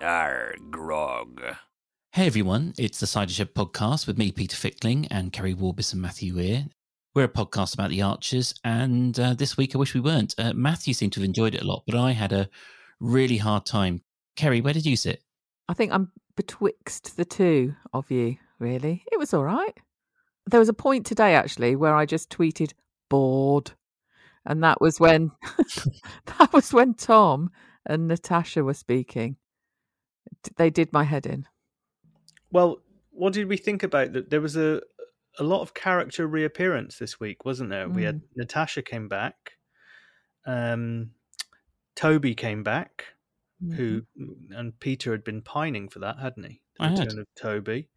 Arr, grog. Hey everyone, it's the Cider Shed podcast with me, Peter Fickling, and Kerry Warbis and Matthew Weir. We're a podcast about the Archers, and uh, this week I wish we weren't. Uh, Matthew seemed to have enjoyed it a lot, but I had a really hard time. Kerry, where did you sit? I think I'm betwixt the two of you, really. It was all right. There was a point today, actually, where I just tweeted bored. And that was when that was when Tom and Natasha were speaking. D- They did my head in. Well, what did we think about that? There was a a lot of character reappearance this week, wasn't there? We had Natasha came back, um, Toby came back, who and Peter had been pining for that, hadn't he? The I had. of Toby.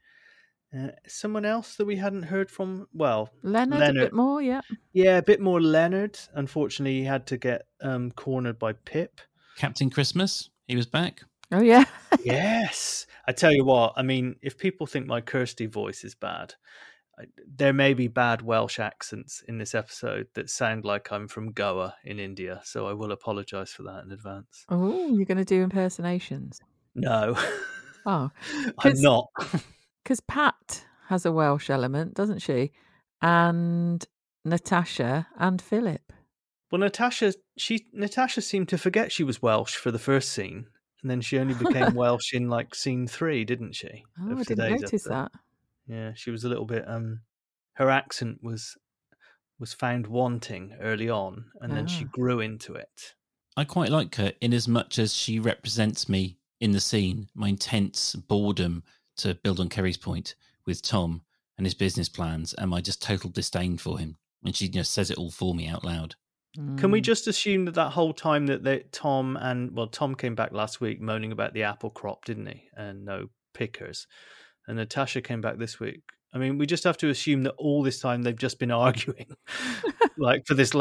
Uh, someone else that we hadn't heard from. Well, Leonard, a bit more, yeah. yeah, a bit more Leonard. Unfortunately, he had to get um, cornered by Pip. Captain Christmas, he was back. Oh yeah. yes, I tell you what. I mean, if people think my Kirsty voice is bad, there may be bad Welsh accents in this episode that sound like I'm from Goa in India. So I will apologise for that in advance. Oh, you're going to do impersonations. No, Oh, I'm not. because Pat has a Welsh element, doesn't she? And Natasha and Philip. Well, Natasha, she Natasha seemed to forget she was Welsh for the first scene, and then she only became Welsh in like scene three, didn't she? Oh, I didn't notice episode? that. Yeah, she was a little bit. Um, her accent was was found wanting early on, and then she Ah. grew into it. I quite like her in as much as she represents me in the scene, my intense boredom, to build on Kerry's point, with Tom and his business plans, and my just total disdain for him. And she just says it all for me out loud. Can we Mm. just assume that that whole time that they, Tom and well, Tom came back last week moaning about the apple crop, didn't he? And no pickers. And Natasha came back this week. I mean, we just have to assume that all this time they've just been arguing, like for this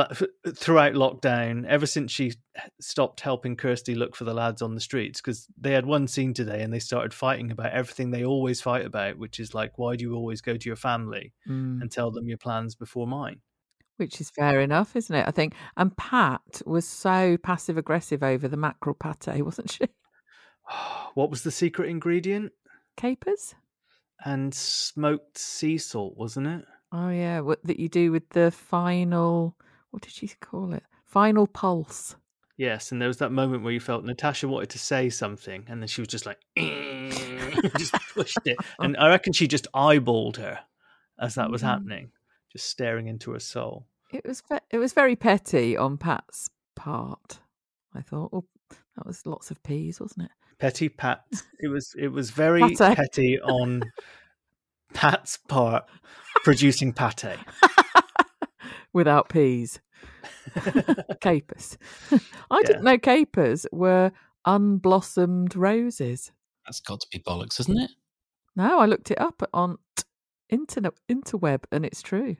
throughout lockdown, ever since she stopped helping Kirsty look for the lads on the streets, because they had one scene today and they started fighting about everything they always fight about, which is like, why do you always go to your family Mm. and tell them your plans before mine? Which is fair enough, isn't it? I think. And Pat was so passive aggressive over the mackerel pate, wasn't she? what was the secret ingredient? Capers? and smoked sea salt, wasn't it? Oh yeah, what that you do with the final? What did she call it? Final pulse. Yes, and there was that moment where you felt Natasha wanted to say something, and then she was just like, just pushed it, and I reckon she just eyeballed her as that was Mhm. happening, just staring into her soul. It was ve- it was very petty on Pat's part. I thought, oh, that was lots of peas, wasn't it? Petty Pat. It was it was very Pate. petty on Pat's part, producing pate. Without peas, capers. I didn't know capers were unblossomed roses. That's got to be bollocks, isn't it? No, I looked it up on t- internet interweb, and it's true.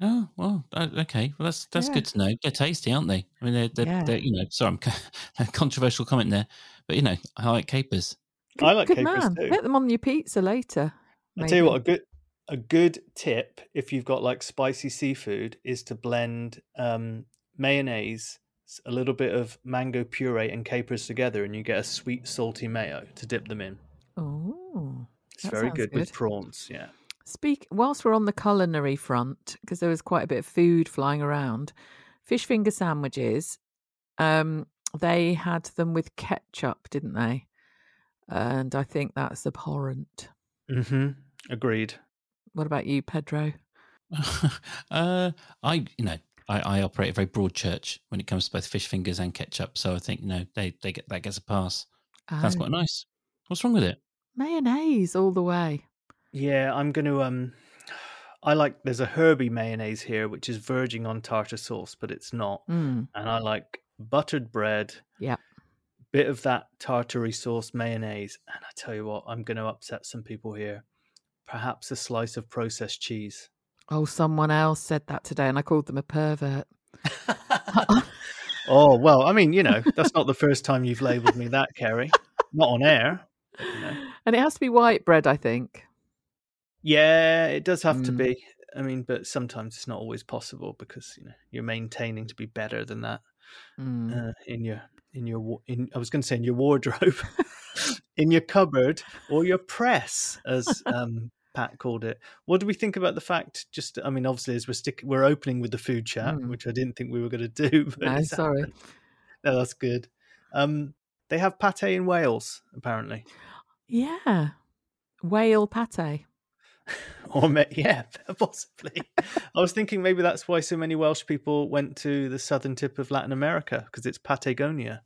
Oh well, okay. Well, that's that's Yeah. good to know. They're tasty, aren't they? I mean, they're, they're, Yeah. they're you know. Sorry, I'm a controversial comment there, but you know, I like capers. I like Good capers man. too. Get them on your pizza later. I tell you what, a good a good tip if you've got like spicy seafood is to blend um, mayonnaise, a little bit of mango puree, and capers together, and you get a sweet salty mayo to dip them in. Oh, It's very sounds good, with prawns. Yeah, Speak whilst we're on the culinary front, because there was quite a bit of food flying around. Fish finger sandwiches, um, they had them with ketchup, didn't they? And I think that's abhorrent. hmm agreed. What about you, Pedro? uh, I you know, I, I operate a very broad church when it comes to both fish fingers and ketchup, so I think you know they they get that gets a pass. That's Oh, quite nice. What's wrong with it? mayonnaise all the way. Yeah, I'm going to um. I like. There's a herby mayonnaise here, which is verging on tartar sauce, but it's not. Mm, And I like buttered bread. Yeah. Bit of that tartary sauce mayonnaise, and I tell you what, I'm going to upset some people here. Perhaps a slice of processed cheese. Oh, someone else said that today, and I called them a pervert. oh well, I mean, you know, that's not the first time you've labelled me that, Kerry. Not on air. but, you know. And it has to be white bread, I think. Yeah, it does have to Mm. be. I mean, but sometimes it's not always possible because you know you're maintaining to be better than that Mm. uh, in your in your in. I was going to say in your wardrobe. in your cupboard or your press, as um, Pat called it. What do we think about the fact? Just, I mean, obviously, as we're stick, we're opening with the food chat, Mm. which I didn't think we were going to do. But No, sorry. happened. no, that's good. Um, they have pate in Wales, apparently, Yeah. Whale pate. or ma- yeah, possibly. I was thinking maybe that's why so many Welsh people went to the southern tip of Latin America because it's Patagonia.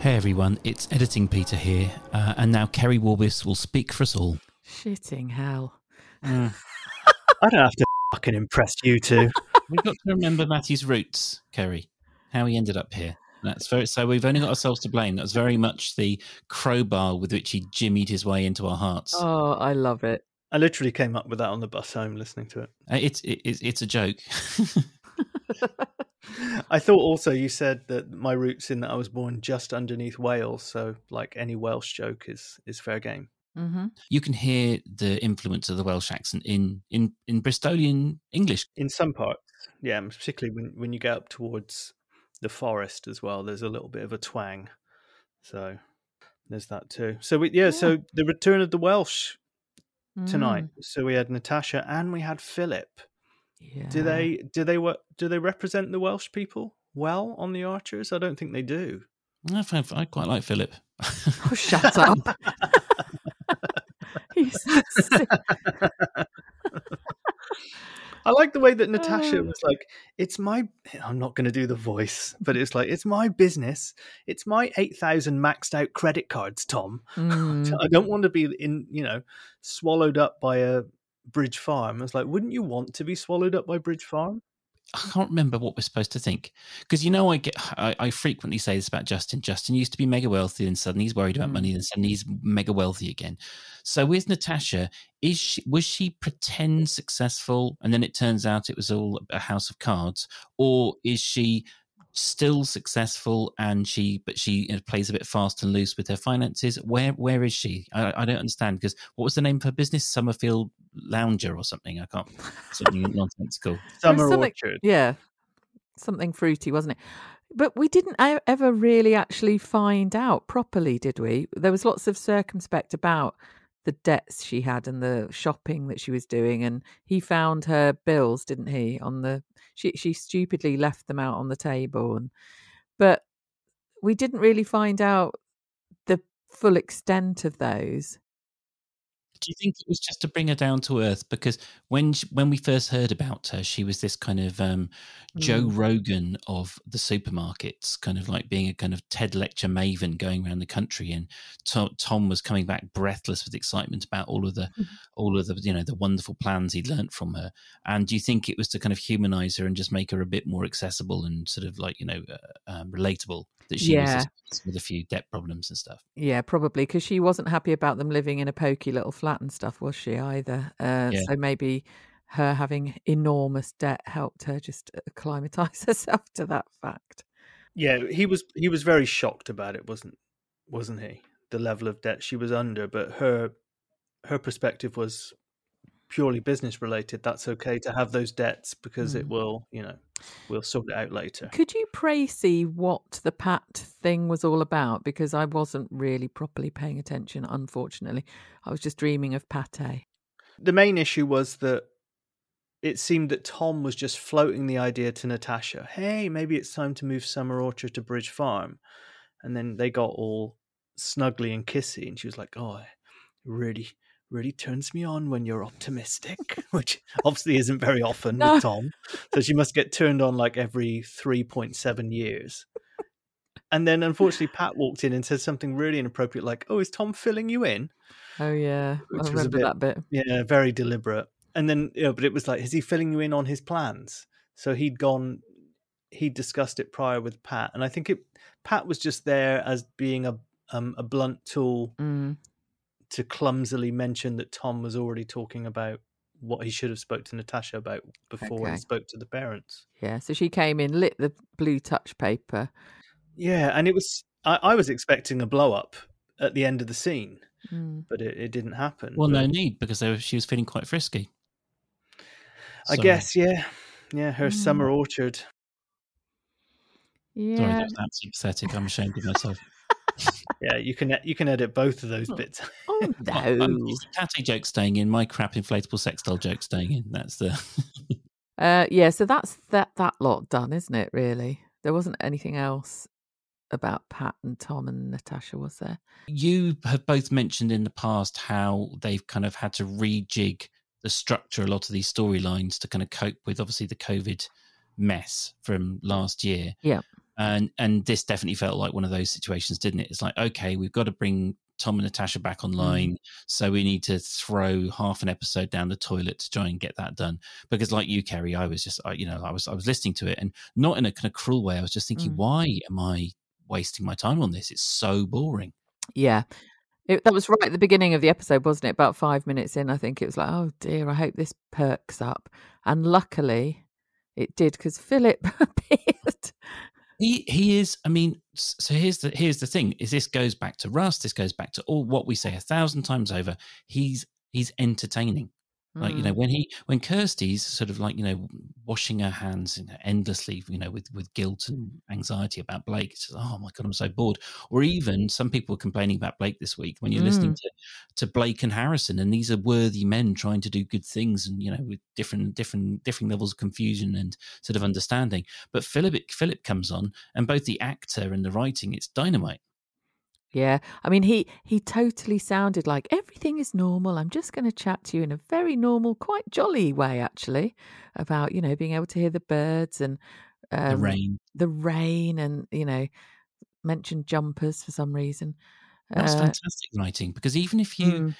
Hey everyone, it's Editing Peter here, uh, and now Kerry Warbis will speak for us all. Shitting hell. I don't have to fucking impress you two. We've got to remember Matthew's roots, Kerry, how he ended up here. That's very so. We've only got ourselves to blame. That's very much the crowbar with which he jimmied his way into our hearts. Oh, I love it. I literally came up with that on the bus home listening to it. Uh, It's it, it's it's a joke. I thought also you said that my roots in that I was born just underneath Wales, so like any Welsh joke is is fair game. hmm you can hear the influence of the Welsh accent in in in Bristolian English. In some parts, yeah, and particularly when when you get up towards the forest as well, there's a little bit of a twang. So there's that too. So we, yeah, so the return of the Welsh tonight. Mm. So we had Natasha and we had Philip. Yeah. Do they do they what do they represent the Welsh people well on the Archers? I don't think they do. I, find- I quite like Philip. Oh, shut up. He's sick. I like the way that Natasha Oh. was like, "It's my." I'm not going to do the voice, but it's like, "It's my business. It's my eight thousand maxed out credit cards, Tom. Mm. I don't want to be in, you know, swallowed up by a Bridge Farm." I was like, "Wouldn't you want to be swallowed up by Bridge Farm?" I can't remember what we're supposed to think because you know I get I, I frequently say this about Justin. Justin used to be mega wealthy, and suddenly he's worried about Mm. money, and suddenly he's mega wealthy again. So with Natasha, is she was she pretend successful, and then it turns out it was all a house of cards, or is she still successful and she but she you know, plays a bit fast and loose with her finances? Where where is she? I, I don't understand because what was the name of her business? Summerfield Lounger or something? I can't something nonsensical. Summer something- Orchard. Yeah. Something fruity, wasn't it? But we didn't ever really actually find out properly, did we? There was lots of circumspect about the debts she had and the shopping that she was doing and he found her bills, didn't he, on the she she stupidly left them out on the table and but we didn't really find out the full extent of those. Do you think it was just to bring her down to earth? Because when she, when we first heard about her, she was this kind of um, Joe Mm. Rogan of the supermarkets, kind of like being a kind of TED lecture maven going around the country. And Tom, Tom was coming back breathless with excitement about all of the Mhm. all of the you know the wonderful plans he'd learnt from her. And do you think it was to kind of humanize her and just make her a bit more accessible and sort of like you know uh, um, relatable that she was Yeah. this, with a few debt problems and stuff? Yeah, probably because she wasn't happy about them living in a pokey little flat and stuff, was she either? Uh, Yeah. So maybe her having enormous debt helped her just acclimatize herself to that fact. Yeah, he was he was very shocked about it, wasn't wasn't he? The level of debt she was under, but her her perspective was purely business related. That's okay to have those debts because it Mm. will, you know, we'll sort it out later. Could you pray see what the Pat thing was all about? Because I wasn't really properly paying attention, unfortunately. I was just dreaming of pate. The main issue was that it seemed that Tom was just floating the idea to Natasha. Hey, maybe it's time to move Summer Orchard to Bridge Farm. And then they got all snuggly and kissy, and she was like, "Oh, it really, really turns me on when you're optimistic," which obviously isn't very often No. with Tom. So she must get turned on like every three point seven years. And then, unfortunately, Pat walked in and said something really inappropriate, like, "Oh, is Tom filling you in?" Oh, yeah. Which I was a remember bit- that bit. Yeah, very deliberate. And then, you know, but it was like, is he filling you in on his plans? So he'd gone, he'd discussed it prior with Pat, and I think it Pat was just there as being a um, a blunt tool Mm. To clumsily mention that Tom was already talking about what he should have spoke to Natasha about before Okay. he spoke to the parents. Yeah. So she came in, lit the blue touch paper. Yeah, and it was I, I was expecting a blow up at the end of the scene, Mm. but it, it didn't happen. Well, but no need because they were, she was feeling quite frisky. I So- guess, yeah, Yeah, her Mm. summer orchard. Yeah. Sorry, that was absolutely pathetic. I'm ashamed of myself. Yeah, you can you can edit both of those Oh. bits. Oh My- no. it's the Tate joke staying in, my crap inflatable sex doll joke staying in. That's the. Uh, yeah, so that's that that lot done, isn't it? Really, there wasn't anything else about Pat and Tom and Natasha, was there? you have both mentioned in the past how they've kind of had to rejig the structure a lot of these storylines to kind of cope with obviously the covid mess from last year Yeah. And and this definitely felt like one of those situations didn't it it's like okay we've got to bring tom and natasha back online so we need to throw half an episode down the toilet to try and get that done because like you kerry i was just I, you know i was i was listening to it and not in a kind of cruel way i was just thinking Mm. why am i wasting my time on this it's so boring Yeah. It, that was right at the beginning of the episode, wasn't it? About five minutes in, I think it was like, oh dear, I hope this perks up. And luckily it did because Philip appeared. He he is. I mean, so here's the here's the thing: is this goes back to Russ. This goes back to all what we say a thousand times over. He's he's entertaining. Like you know, Mm. when he when Kirsty's sort of like you know washing her hands you know, endlessly, you know, with with guilt and anxiety about Blake. It's just, oh my god, I'm so bored. Or even some people were complaining about Blake this week when you're listening to to Blake and Harrison, and these are worthy men trying to do good things, and you know, with different different different levels of confusion and sort of understanding. But Philip Philip comes on, and both the actor and the writing, it's dynamite. Yeah, I mean, he he totally sounded like everything is normal. I'm just going to chat to you in a very normal, quite jolly way, actually, about you know being able to hear the birds and um, the rain. the rain, and you know mentioned jumpers for some reason. That's Uh, fantastic writing because even if you mm,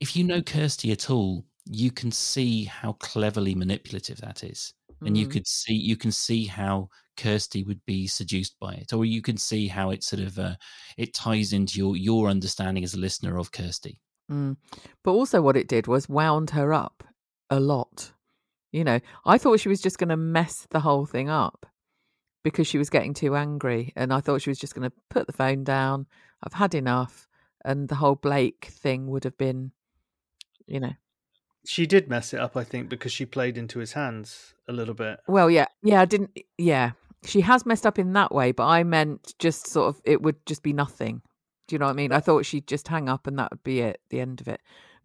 if you know Kirsty at all, you can see how cleverly manipulative that is. And you mm, could see you can see how Kirsty would be seduced by it, or you can see how it sort of uh, it ties into your your understanding as a listener of Kirsty. mm. But also, what it did was wound her up a lot. You know, I thought she was just going to mess the whole thing up because she was getting too angry, and I thought she was just going to put the phone down. I've had enough, and the whole Blake thing would have been, you know, She did mess it up, I think, because she played into his hands a little bit. well, yeah, yeah, I didn't, yeah, she has messed up in that way, but I meant just sort of it would just be nothing. Do you know what I mean? I thought she'd just hang up and that would be it, the end of it.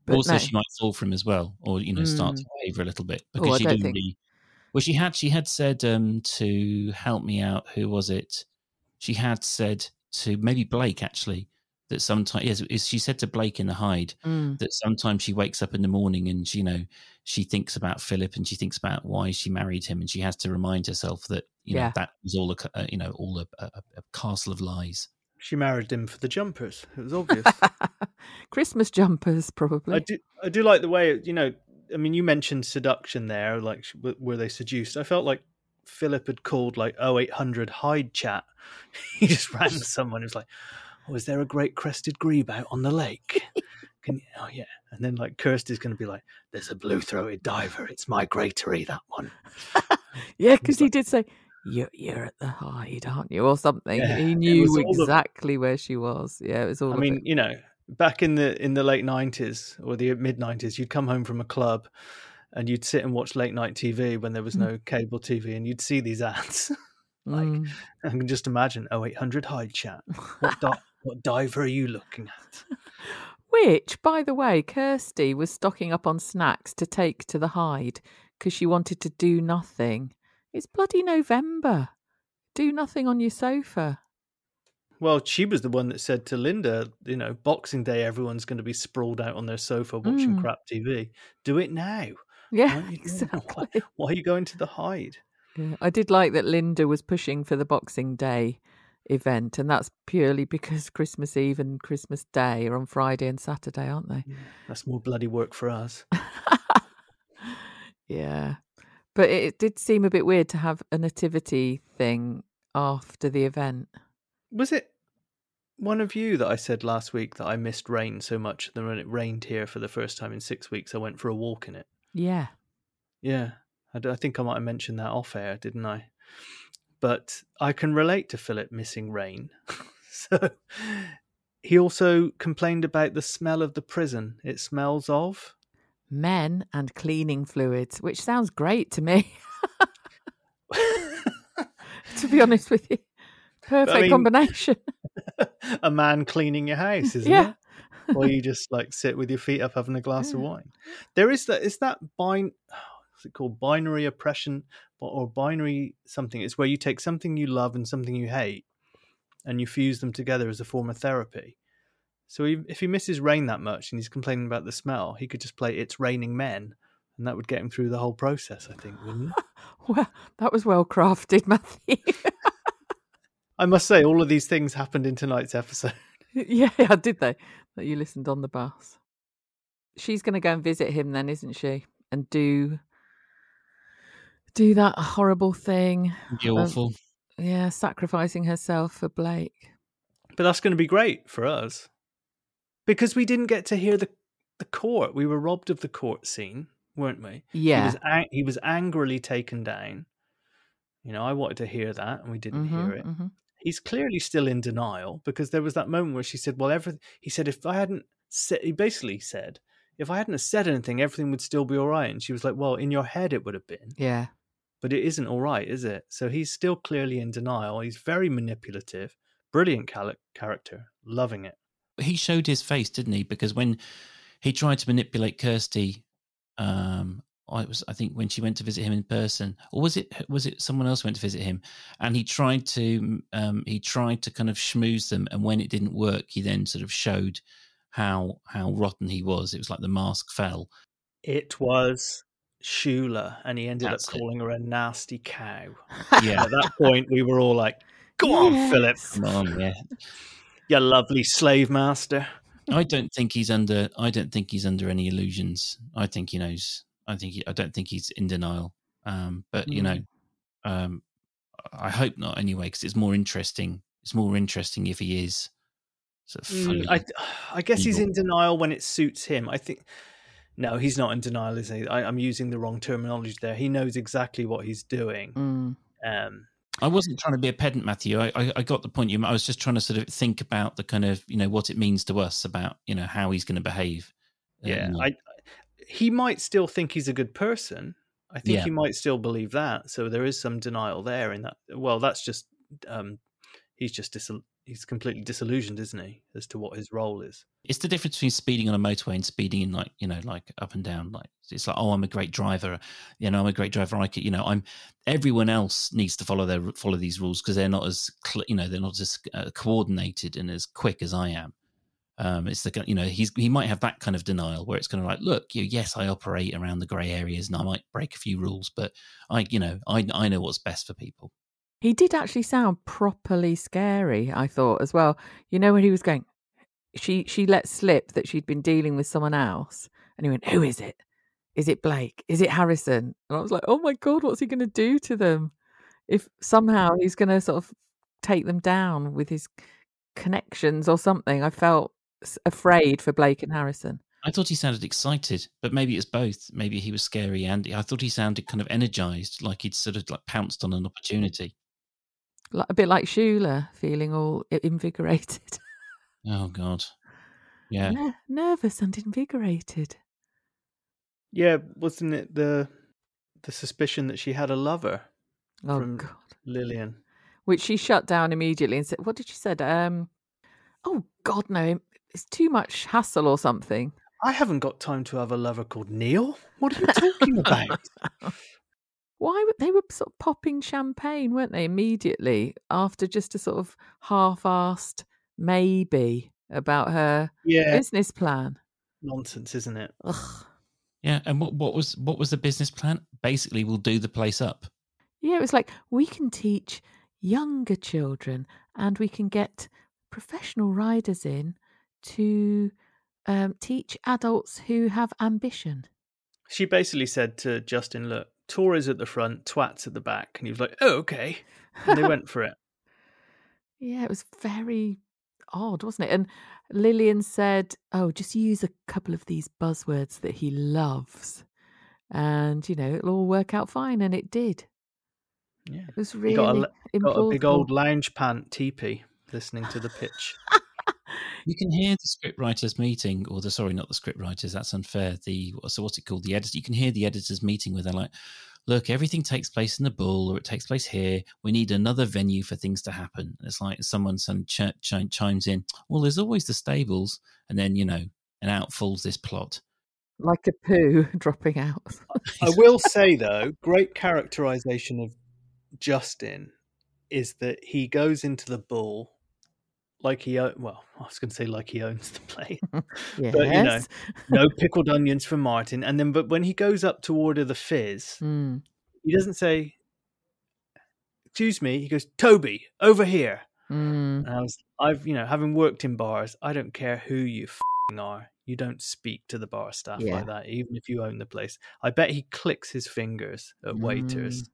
But also, no. she might fall for him as well, or you know, start to Mm. waver a little bit Oh, because I she didn't think- really. Well, she had she had said um, to help me out. Who was it? She had said to maybe Blake actually that sometimes yes, is she said to Blake in the hide Mm, that sometimes she wakes up in the morning and she, you know she thinks about Philip and she thinks about why she married him and she has to remind herself that you know Yeah. that was all a c- uh, you know all a, a, a castle of lies. She married him for the jumpers. It was obvious. Christmas jumpers, probably. I do, I do like the way you know. I mean, you mentioned seduction there. Like, were they seduced? I felt like Philip had called like 0800 hide chat. He just rang someone. It was like, "Oh, is there a great crested grebe out on the lake?" Can you, oh yeah, and then like Kirsty's going to be like, "There's a blue-throated diver. It's migratory. That one." Yeah, because he like- did say, you're, you're at the hide, aren't you? Or something. Yeah, he knew was all of- exactly where she was. Yeah, it was all I mean, it. you know, back in the in the late nineties or the mid nineties, you'd come home from a club and you'd sit and watch late night TV when there was Mm. no cable TV, and you'd see these ads. like, Mm. I can just imagine 0800 hide chat. What di- what diver are you looking at? Which, by the way, Kirsty was stocking up on snacks to take to the hide because she wanted to do nothing. It's bloody November. Do nothing on your sofa. Well, she was the one that said to Linda, you know, Boxing Day, everyone's going to be sprawled out on their sofa watching Mm. crap TV. Do it now. Yeah, aren't you doing- Why, exactly. why are you going to the hide? Yeah, I did like that Linda was pushing for the Boxing Day event, and that's purely because Christmas Eve and Christmas Day are on Friday and Saturday, aren't they? That's more bloody work for us. yeah. But it, did seem a bit weird to have a nativity thing after the event. Was it one of you that I said last week that I missed rain so much that when it rained here for the first time in six weeks, I went for a walk in it? Yeah. Yeah, I, d- I think I might have mentioned that off air, didn't I? But I can relate to Philip missing rain. so he also complained about the smell of the prison. It smells of. men and cleaning fluids, which sounds great to me. to be honest with you, perfect mean- combination. a man cleaning your house, isn't Yeah. it? Or you just like sit with your feet up having a glass of wine. There is that is that bin oh, what's it called? Binary oppression or binary something. It's where you take something you love and something you hate and you fuse them together as a form of therapy. So he, if he misses rain that much and he's complaining about the smell, he could just play "It's Raining Men," and that would get him through the whole process. I think, wouldn't it? Well, that was well crafted, Matthew. I must say, all of these things happened in tonight's episode. yeah, yeah, did they? That you listened on the bus. She's going to go and visit him then, isn't she? And do do that horrible thing. Be awful. Yeah, sacrificing herself for Blake. But that's going to be great for us because we didn't get to hear the the court. We were robbed of the court scene, weren't we? He Yeah. was ang- he was angrily taken down. You know, I wanted to hear that, and we didn't hear Mhm, it. mhm. He's clearly still in denial because there was that moment where she said, "Well, everything." He said, "If I hadn't said," he basically said, "If I hadn't said anything, everything would still be all right." And she was like, "Well, in your head, it would have been." Yeah. But it isn't all right, is it? So he's still clearly in denial. He's very manipulative, brilliant cal- character, loving it. he showed his face, didn't he? Because when he tried to manipulate Kirsty, um, I was I think when she went to visit him in person, or was it was it someone else went to visit him, and he tried to um, he tried to kind of schmooze them, and when it didn't work, he then sort of showed how how rotten he was. It was like the mask fell. It was Shula, and he ended That's up it. calling her a nasty cow. Yeah, At that point, we were all like, "Go on, Philip, come on, yeah. you lovely slave master." I don't think he's under. I don't think he's under any illusions. I think he knows. I think. He, I don't think he's in denial. Um, but you know, um, I hope not anyway, because it's more interesting. It's more interesting if he is. Sort of Mm, I, I guess he's in denial when it suits him. I think. No, he's not in denial, is he? I, I'm using the wrong terminology there. He knows exactly what he's doing. Mm. Um, I wasn't trying to be a pedant, Matthew. I, I, I got the point. You, I was just trying to sort of think about the kind of you know what it means to us about you know how he's going to behave. Uh, Yeah, you know. I he might still think he's a good person. I think Yeah. he might still believe that. So there is some denial there in that. Well, that's just um he's just dis- he's completely disillusioned, isn't he, as to what his role is. it's the difference between speeding on a motorway and speeding in like you know like up and down like it's like oh i'm a great driver you know i'm a great driver i could you know i'm everyone else needs to follow their follow these rules because they're not as you know they're not as uh, coordinated and as quick as i am um it's the you know he's he might have that kind of denial where it's kind of like look you yes i operate around the gray areas and i might break a few rules but i you know i i know what's best for people He did actually sound properly scary, I thought, as well. You know, when he was going, she she let slip that she'd been dealing with someone else. And he went, Who is it? Is it Blake? Is it Harrison? And I was like, Oh my God, what's he going to do to them? If somehow he's going to sort of take them down with his connections or something. I felt afraid for Blake and Harrison. I thought he sounded excited, but maybe it's both. Maybe he was scary and I thought he sounded kind of energized, like he'd sort of like pounced on an opportunity. Like, a bit like Shula, feeling all invigorated. Oh God, yeah. Ner- nervous and invigorated. Yeah, wasn't it the the suspicion that she had a lover, Oh, From- God. Lilian? which she shut down immediately and said, "What did she said? Um, oh God, no, it's too much hassle or something." I haven't got time to have a lover called Neil. What are you talking about? Why would they were sort of popping champagne, weren't they? Immediately after just a sort of half-assed maybe about her yeah, business plan. nonsense, isn't it? Ugh. Yeah, and what, what was what was the business plan? Basically, we'll do the place up. Yeah, it was like we can teach younger children and we can get professional riders in to um, teach adults who have ambition. She basically said to Justin, "Look, Tora's at the front, twats at the back," and he was like, "Oh, okay." And they went for it. Yeah, it was very odd, wasn't it? And Lilian said, "Oh, just use a couple of these buzzwords that he loves, and you know it'll all work out fine." And it did. Yeah, It was He really got a, got a big old lounge pant teepee listening to the pitch. You can hear the scriptwriters meeting, or the sorry, not the scriptwriters. That's unfair. The so what's it called? The editor. You can hear the editors meeting where they're like, "Look, everything takes place in the bull, or it takes place here. We need another venue for things to happen." And it's like someone some ch- ch- chimes in. Well, there's always the stables, and then you know, and out falls this plot. Like a poo dropping out. I will say though, great characterization of Justin is that he goes into the bull like he well, I was going to say like he owns the place. yes. But, you know, no pickled onions for Martin, and then but when he goes up to order the fizz, Mm. he doesn't say, "Excuse me." He goes, "Toby, over here." Mm. And I was, I've you know, having worked in bars, I don't care who you fing are. You don't speak to the bar staff Yeah. like that, even if you own the place. I bet he clicks his fingers at Mm. waiters.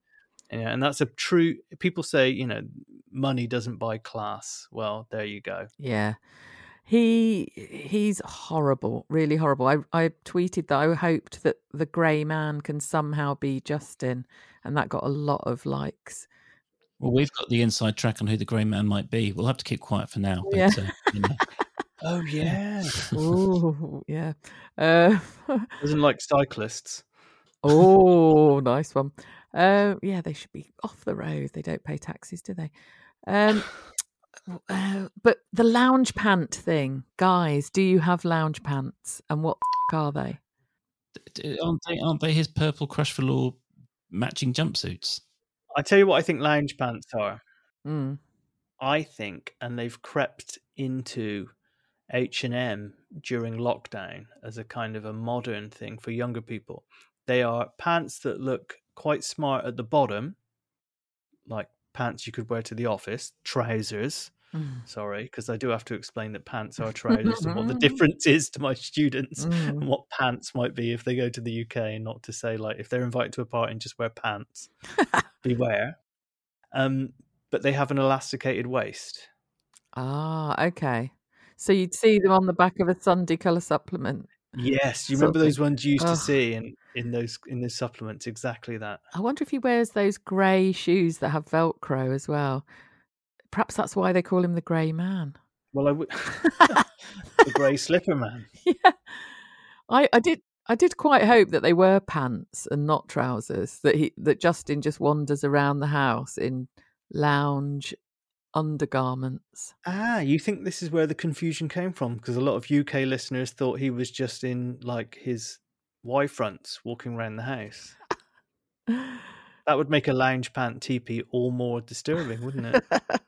And, and that's a true. People say, you know, money doesn't buy class. Well, there you go. Yeah. He he's horrible, really horrible. I I tweeted that I hoped that the grey man can somehow be Justin, and that got a lot of likes. Well, we've got the inside track on who the grey man might be. We'll have to keep quiet for now. But, Yeah. uh, you know. Oh yeah, Oh yeah. Uh, doesn't like cyclists. oh, nice one. Uh, yeah, they should be off the road. They don't pay taxes, do they? Um, uh, but the lounge pant thing, guys, do you have lounge pants? And what the f- are they? Aren't they? Aren't they his purple crushed velour matching jumpsuits? I tell you what, I think lounge pants are. Mm. I think, and they've crept into H and M during lockdown as a kind of a modern thing for younger people. They are pants that look quite smart at the bottom, like pants you could wear to the office, trousers. Mm. Sorry, because I do have to explain that pants are trousers and what the difference is to my students Mm. and what pants might be if they go to the UK and not to say like if they're invited to a party and just wear pants. Beware. Um, but they have an elasticated waist. Ah, okay. So you'd see them on the back of a Sunday colour supplement. Yes, you remember those ones you used to see in, in those in those supplements? Exactly that. I wonder if he wears those grey shoes that have Velcro as well. Perhaps that's why they call him the Grey Man. Well, I would the grey slipper man. yeah, I, I did. I did quite hope that they were pants and not trousers. That he that Justin just wanders around the house in lounge undergarments. Ah, you think this is where the confusion came from? Because a lot of UK listeners thought he was just in like his Y fronts walking around the house. That would make a lounge pant teepee all more disturbing, wouldn't it?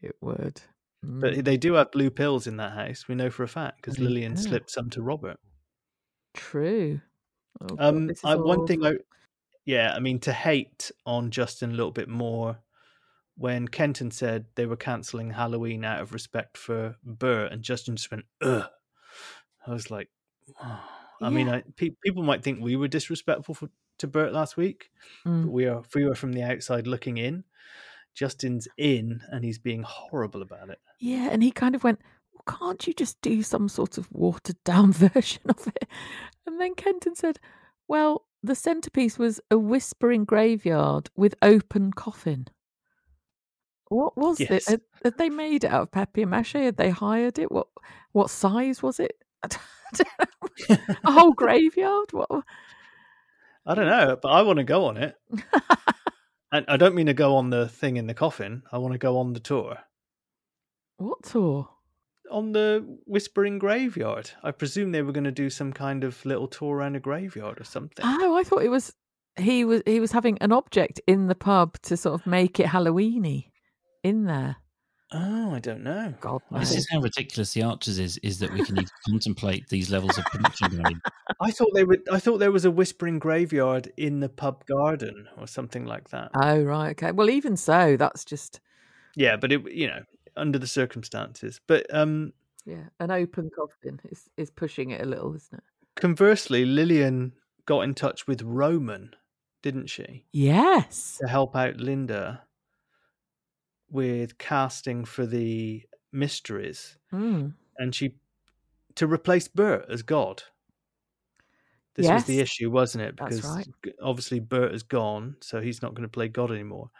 it would. Mm. but they do have blue pills in that house. We know for a fact because Lilian slipped some to Robert. True. Oh, Um, I, one thing I, yeah, I mean to hate on Justin a little bit more when Kenton said they were cancelling Halloween out of respect for Bert, and Justin just went, "Ugh." I was like, oh. I mean, I, pe- people might think we were disrespectful for, to Bert last week, Mm. but we are. We were from the outside looking in, Justin's in, and he's being horrible about it. Yeah, and he kind of went, well, can't you just do some sort of watered down version of it? And then Kenton said, well, the centerpiece was a whispering graveyard with open coffin. What was it? Yes. Had, had they made it out of papier mache? Had they hired it? What what size was it? I don't know. a whole graveyard? What? I don't know, but I want to go on it. and I don't mean to go on the thing in the coffin. I want to go on the tour. What tour? On the Whispering Graveyard. I presume they were going to do some kind of little tour around a graveyard or something. Oh, I thought it was he was he was having an object in the pub to sort of make it Halloweeny in there. Oh, I don't know. God This is how ridiculous the Archers is. Is that we can even contemplate these levels of production value. I thought they were. I thought there was a Whispering Graveyard in the pub garden or something like that. Oh right, okay. Well, even so, that's just Yeah, but it, you know, under the circumstances. But um, yeah, an open coffin is is pushing it a little, isn't it? conversely, Lilian got in touch with Roman, didn't she, Yes. to help out Linda with casting for the mysteries, Mm. and she to replace Bert as God. This was the issue, wasn't it? Because right. obviously Bert is gone, so he's not going to play God anymore.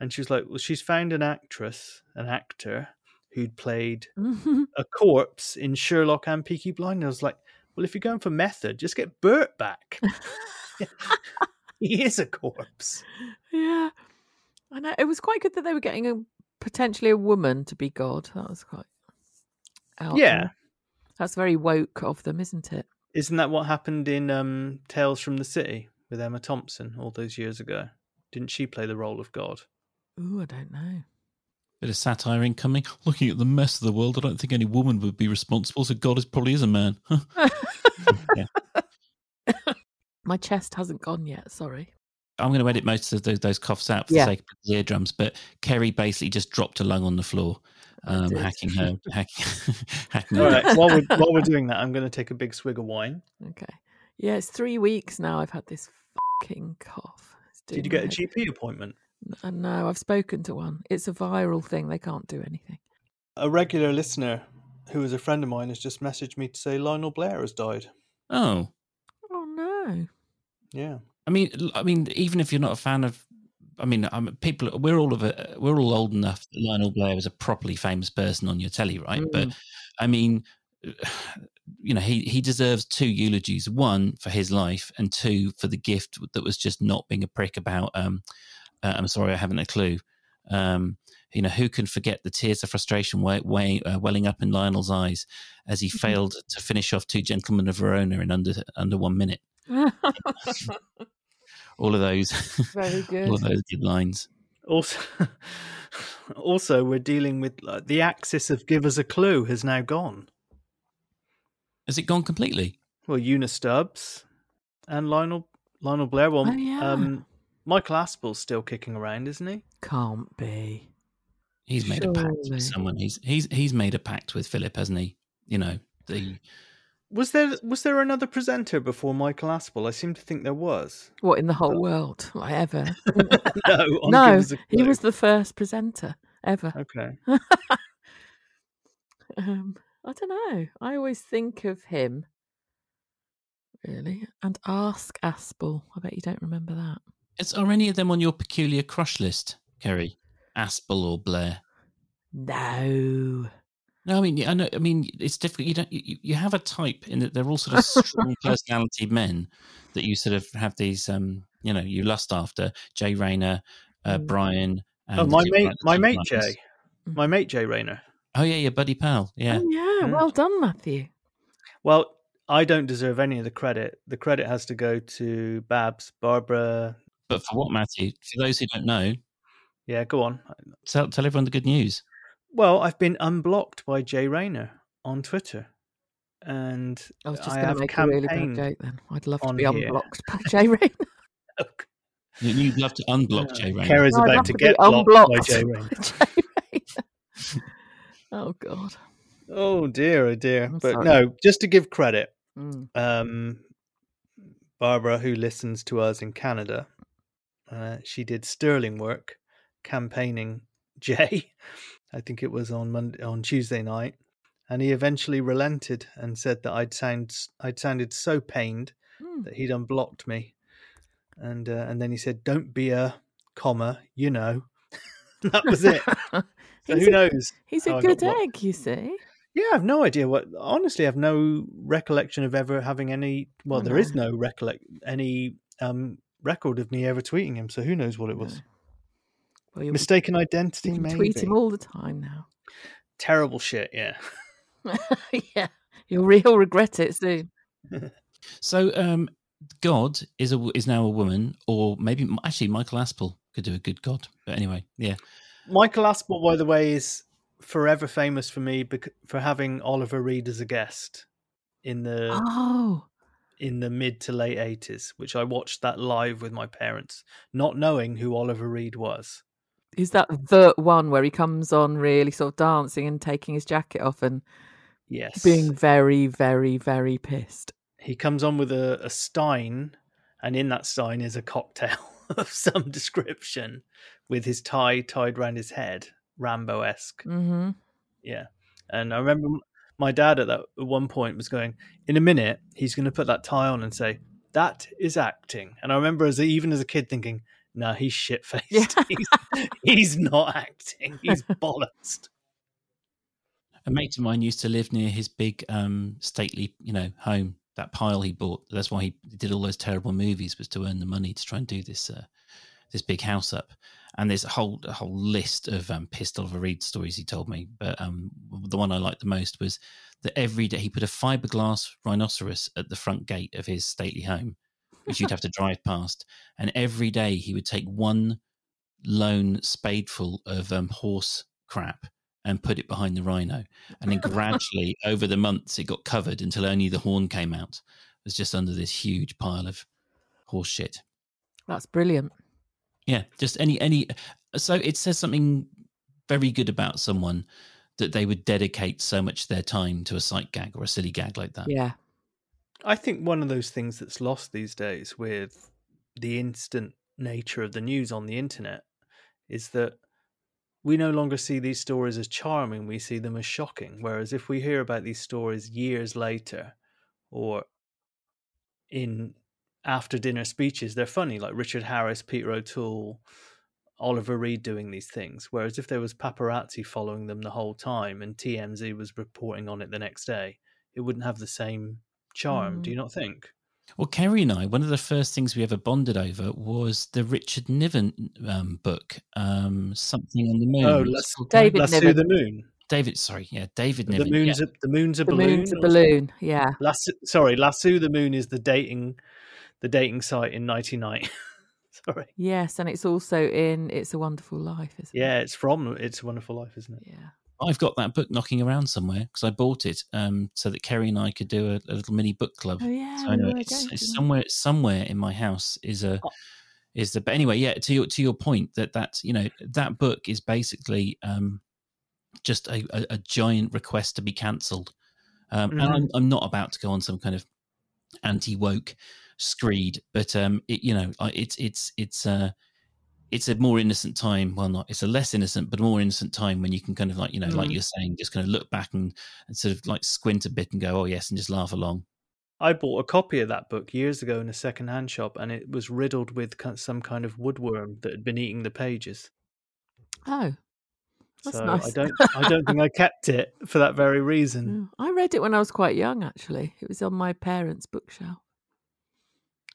And she was like, "Well, she's found an actress, an actor who'd played a corpse in Sherlock and Peaky Blinders. I was like, well, if you're going for method, just get Bert back. he is a corpse. yeah. I know. It was quite good that they were getting a potentially a woman to be God. That was quite out Yeah. there. That's very woke of them, isn't it? Isn't that what happened in um, Tales from the City with Emma Thompson all those years ago? Didn't she play the role of God? Ooh, I don't know. Bit of satire incoming. Looking at the mess of the world, I don't think any woman would be responsible. So God is probably is a man. My chest hasn't gone yet. Sorry. I'm going to edit most of those, those coughs out for Yeah. the sake of the eardrums. But Kerry basically just dropped a lung on the floor, um, hacking her, hacking, hacking All her. right. while we're while we're doing that, I'm going to take a big swig of wine. Okay. Yeah, it's three weeks now. I've had this fucking cough. Did you get a GP appointment? Uh, no, I've spoken to one. It's a viral thing. They can't do anything. A regular listener who is a friend of mine has just messaged me to say Lionel Blair has died. Oh, Oh no. Yeah. I mean, I mean, even if you're not a fan of, I mean, I'm, people, we're all of a, we're all old enough that Lionel Blair was a properly famous person on your telly, right? But I mean, you know, he he deserves two eulogies: one for his life, and two for the gift that was just not being a prick about. Um, uh, I'm sorry, I haven't a clue. Um, you know, who can forget the tears of frustration way, way, uh, welling up in Lionel's eyes as he failed to finish off two gentlemen of Verona in under under one minute? All of those, Very good. all of those good lines. Also, also we're dealing with like, the axis of give us a clue has now gone. Has it gone completely? Well, Una Stubbs and Lionel Lionel Blair. Well, Oh, yeah. um, Michael Aspel's still kicking around, isn't he? Can't be. He's made a pact with someone. He's he's he's made a pact with Philip, hasn't he? You know the Was there was there another presenter before Michael Aspel? I seem to think there was. What in the whole world? Like ever? no, on no, Give Us a he was the first presenter ever. Okay. Um, I don't know. I always think of him, really, and ask Aspel. I bet you don't remember that. Is, are any of them on your peculiar crush list, Kerry? Aspel or Blair? No. No, I mean, I know. I mean, it's difficult. You don't. You, you have a type in that they're all sort of strong personality men that you sort of have these. Um, you know, you lust after Jay Rayner, uh, Mm. Brian. And Oh, my the- mate, my the mate ones. Jay, my mate Jay Rayner. Oh yeah, your buddy pal. Yeah. Oh, yeah. Mm. Well done, Matthew. Well, I don't deserve any of the credit. The credit has to go to Babs, Barbara. But for what, Matthew? For those who don't know, Yeah, go on. tell tell everyone the good news. Well, I've been unblocked by Jay Rayner on Twitter, and I was just I going have to make a really bad joke then. I'd love to on be here. unblocked by Jay Rayner. You- You'd love to unblock Jay Rayner. Kara's No, about love to get blocked by unblocked Jay Rayner. by Jay Rayner. oh God. Oh dear, oh dear. I'm but sorry. no, just to give credit, Mm. um, Barbara, who listens to us in Canada, uh, she did sterling work campaigning Jay. I think it was on Monday, on Tuesday night, and he eventually relented and said that I'd sound I'd sounded so pained Mm. that he'd unblocked me, and uh, and then he said, "Don't be a comma, you know." that was it. So who a, knows? he's a good blocked. egg, you see. Yeah, I have no idea what. Honestly, I have no recollection of ever having any. Well, Oh, there no. is no recollect any um record of me ever tweeting him. So who knows what it was? No. Well, you'll be- Mistaken you identity, can maybe. tweet him all the time now. Terrible shit. Yeah. yeah, you'll real regret it soon. So, um, God is a is now a woman, or maybe actually Michael Aspel could do a good God. But anyway, yeah. Michael Aspel, by the way, is forever famous for me bec- for having Oliver Reed as a guest in the Oh, in the mid to late eighties, which I watched that live with my parents, not knowing who Oliver Reed was. Is that the one where he comes on really sort of dancing and taking his jacket off and Yes, being very, very, very pissed? he comes on with a, a stein, and in that stein is a cocktail of some description with his tie tied round his head, Rambo esque. Mm-hmm. Yeah. And I remember my dad at that at one point was going, in a minute, he's going to put that tie on and say, that is acting. And I remember as a, even as a kid thinking, nah, he's shit faced. Yeah. he's, he's not acting. He's bollocks. A mate of mine used to live near his big, um, stately, you know, home. That pile he bought. That's why he did all those terrible movies was to earn the money to try and do this, uh, this big house up. And there's a whole a whole list of um, pissed Oliver Reed stories he told me. But um, the one I liked the most was that every day he put a fiberglass rhinoceros at the front gate of his stately home, which you'd have to drive past. And every day he would take one lone spadeful of um, horse crap and put it behind the rhino. And then gradually, over the months, it got covered until only the horn came out. It was just under this huge pile of horse shit. That's brilliant. Yeah, just any any. So it says something very good about someone that they would dedicate so much of their time to a sight gag or a silly gag like that. Yeah. I think one of those things that's lost these days with the instant nature of the news on the internet is that we no longer see these stories as charming, we see them as shocking. Whereas if we hear about these stories years later or in after dinner speeches, they're funny, like Richard Harris, Peter O'Toole, Oliver Reed doing these things. Whereas if there was paparazzi following them the whole time and TMZ was reporting on it the next day, it wouldn't have the same charm. Mm. Do you not think? Well, Kerry and I, one of the first things we ever bonded over was the Richard Niven um, book, um, Something on the Moon. Oh, let's- called? David Lasso Niven. the moon. David, sorry, yeah, David The Niven. moon's yeah. a, the moon's a The balloon. moon's a or- balloon. Yeah. Lasso, sorry, Lasso the moon is the dating, the dating site in '99. sorry. Yes, and it's also in It's a Wonderful Life, isn't it? Yeah, it's from It's a Wonderful Life, isn't it? Yeah. I've got that book knocking around somewhere because I bought it um, so that Kerry and I could do a, a little mini book club. Oh yeah. So were it's, it's somewhere somewhere in my house is a Oh. is the but anyway yeah to your to your point that that you know that book is basically um just a, a, a giant request to be cancelled um and Mhm. I'm, I'm not about to go on some kind of anti woke screed but um it you know it's it's it's uh it's a more innocent time well not it's a less innocent but a more innocent time when you can kind of like you know like Mm. you're saying just kind of look back and, and sort of like squint a bit and go oh yes and just laugh along I bought a copy of that book years ago in a second-hand shop, and it was riddled with some kind of woodworm that had been eating the pages. Oh. That's so nice. I don't, I don't think I kept it for that very reason. Yeah. I read it when I was quite young, actually. It was on my parents' bookshelf.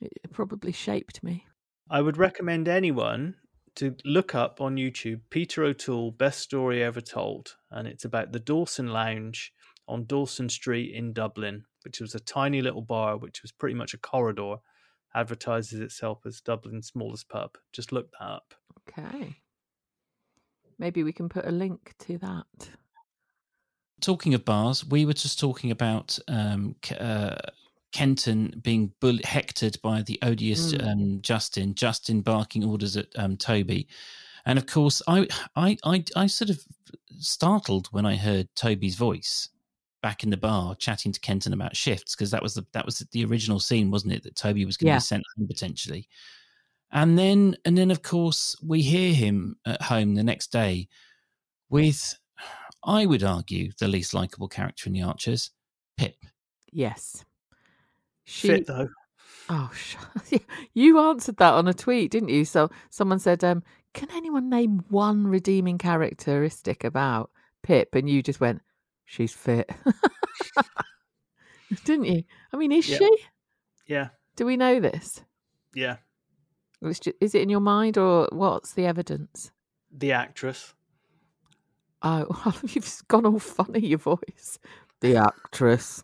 It it probably shaped me. I would recommend anyone to look up on YouTube Peter O'Toole Best Story Ever Told, and it's about the Dawson Lounge on Dawson Street in Dublin, which was a tiny little bar, which was pretty much a corridor, advertises itself as Dublin's smallest pub. Just look that up. Okay. Maybe we can put a link to that. talking of bars, we were just talking about um, uh, Kenton being hectored by the odious Mm. um, Justin. Justin barking orders at um, Toby, and of course, I, I, I, I sort of startled when I heard Toby's voice back in the bar chatting to Kenton about shifts because that was the that was the original scene, wasn't it? That Toby was going to Yeah. be sent home potentially. And then, and then, of course, we hear him at home the next day with, I would argue, the least likable character in the Archers, Pip. Yes. She, Fit though. Oh, sh- you answered that on a tweet, didn't you? So someone said, um, "Can anyone name one redeeming characteristic about Pip?" And you just went, "She's fit," didn't you? I mean, is Yeah. she? Yeah, Do we know this? yeah. It's ju- Is it in your mind, or what's the evidence? The actress. Oh, well, you've gone all funny. Your voice, the actress.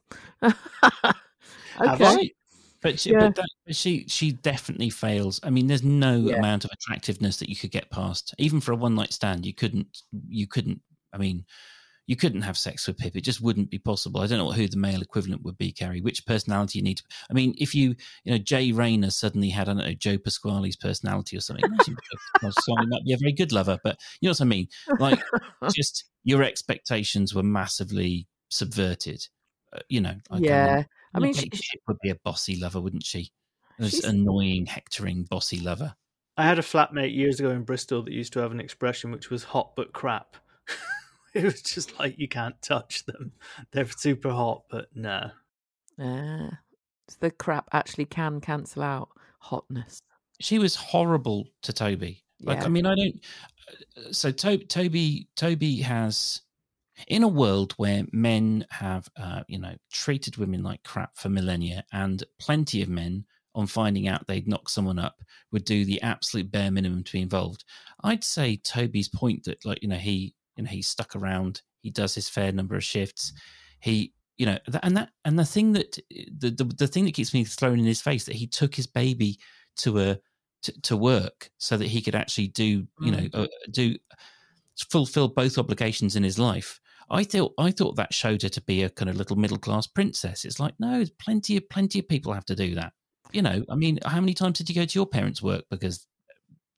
Have okay. But she, Yeah. but, that, but she, she definitely fails. I mean, there's no Yeah. amount of attractiveness that you could get past, even for a one night stand. You couldn't, you couldn't. I mean, you couldn't have sex with Pip. It just wouldn't be possible. I don't know who the male equivalent would be, Carrie. Which personality you need? To, I mean, if you, you know, Jay Rayner suddenly had, I don't know, Joe Pasquale's personality or something. Actually, Joe Pasquale might be a very good lover, but you know what I mean. Like, just your expectations were massively subverted. Uh, you know, like, yeah. I I mean, Kate she, would be a bossy lover, wouldn't she? An She's- annoying, hectoring, bossy lover. I had a flatmate years ago in Bristol that used to have an expression which was hot but crap. it was just like you can't touch them. They're super hot, but no. Ah, so the crap actually can cancel out hotness. She was horrible to Toby. Like, Yeah. I mean, I don't. uh, So to, Toby, Toby has. In a world where men have, uh, you know, treated women like crap for millennia, and plenty of men, on finding out they'd knock someone up, would do the absolute bare minimum to be involved. I'd say Toby's point that, like, you know, he, you know, he's stuck around, he does his fair number of shifts, he, you know, and that, and the thing that, the, the the thing that keeps me thrown in his face that he took his baby to a to, to work so that he could actually do, you know, uh, do fulfill both obligations in his life. I thought I thought that showed her to be a kind of little middle class princess. It's like no, plenty of plenty of people have to do that. You know, I mean, how many times did you go to your parents' work because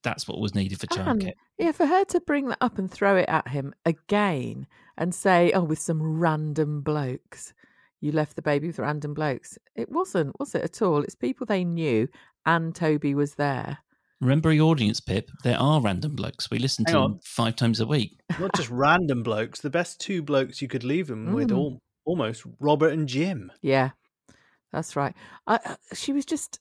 that's what was needed for And childcare? yeah, for her to bring that up and throw it at him again and say, "Oh, with some random blokes, you left the baby with random blokes." It wasn't, was it at all? It's people they knew, and Toby was there. Remember your audience, Pip. There are random blokes. We listen to Hang them five times a week. Not just random blokes. The best two blokes you could leave him with, Mm. all, almost Robert and Jim. Yeah, that's right. I, uh, she was just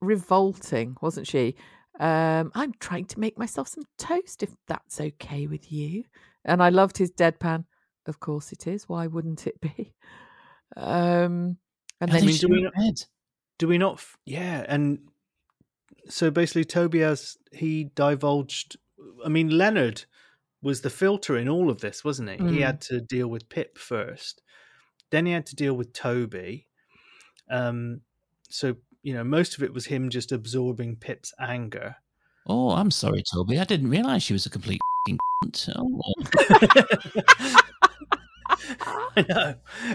revolting, wasn't she? Um, I'm trying to make myself some toast, if that's okay with you. And I loved his deadpan. Of course it is. Why wouldn't it be? Um, and I then she- she's we- in bed. Do we not? Yeah, and so basically, Toby has he divulged. I mean, Leonard was the filter in all of this, wasn't he? He Mm. had to deal with Pip first, then he had to deal with Toby. Um, so you know, most of it was him just absorbing Pip's anger. Oh, I'm sorry, Toby. I didn't realise she was a complete. Oh, I know.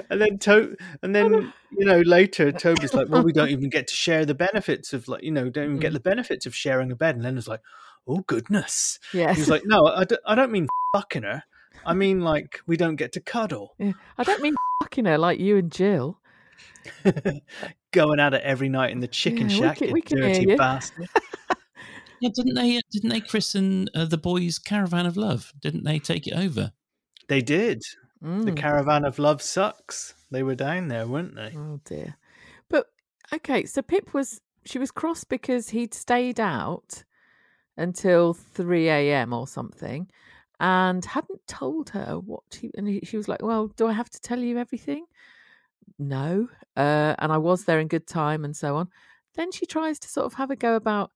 And then to- and then you know later Toby's like, well, we don't even get to share the benefits of like you know don't even get Mm. the benefits of sharing a bed. And Leonard's like, oh goodness. Yeah. He's like, no, I don't, I don't mean fucking her. I mean like we don't get to cuddle. I don't mean fucking her like you and Jill. Going at it every night in the chicken Yeah, we shack, can- we can dirty bastard. yeah. Didn't they? Didn't they christen uh, the boys' caravan of love? Didn't they take it over? They did. The Mm. caravan of love sucks. They were down there, weren't they? Oh dear. But okay, so Pip was she was cross because he'd stayed out until three a.m. or something, and hadn't told her what he. And he, she was like, "Well, do I have to tell you everything?" No. Uh, and I was there in good time, and so on. Then she tries to sort of have a go about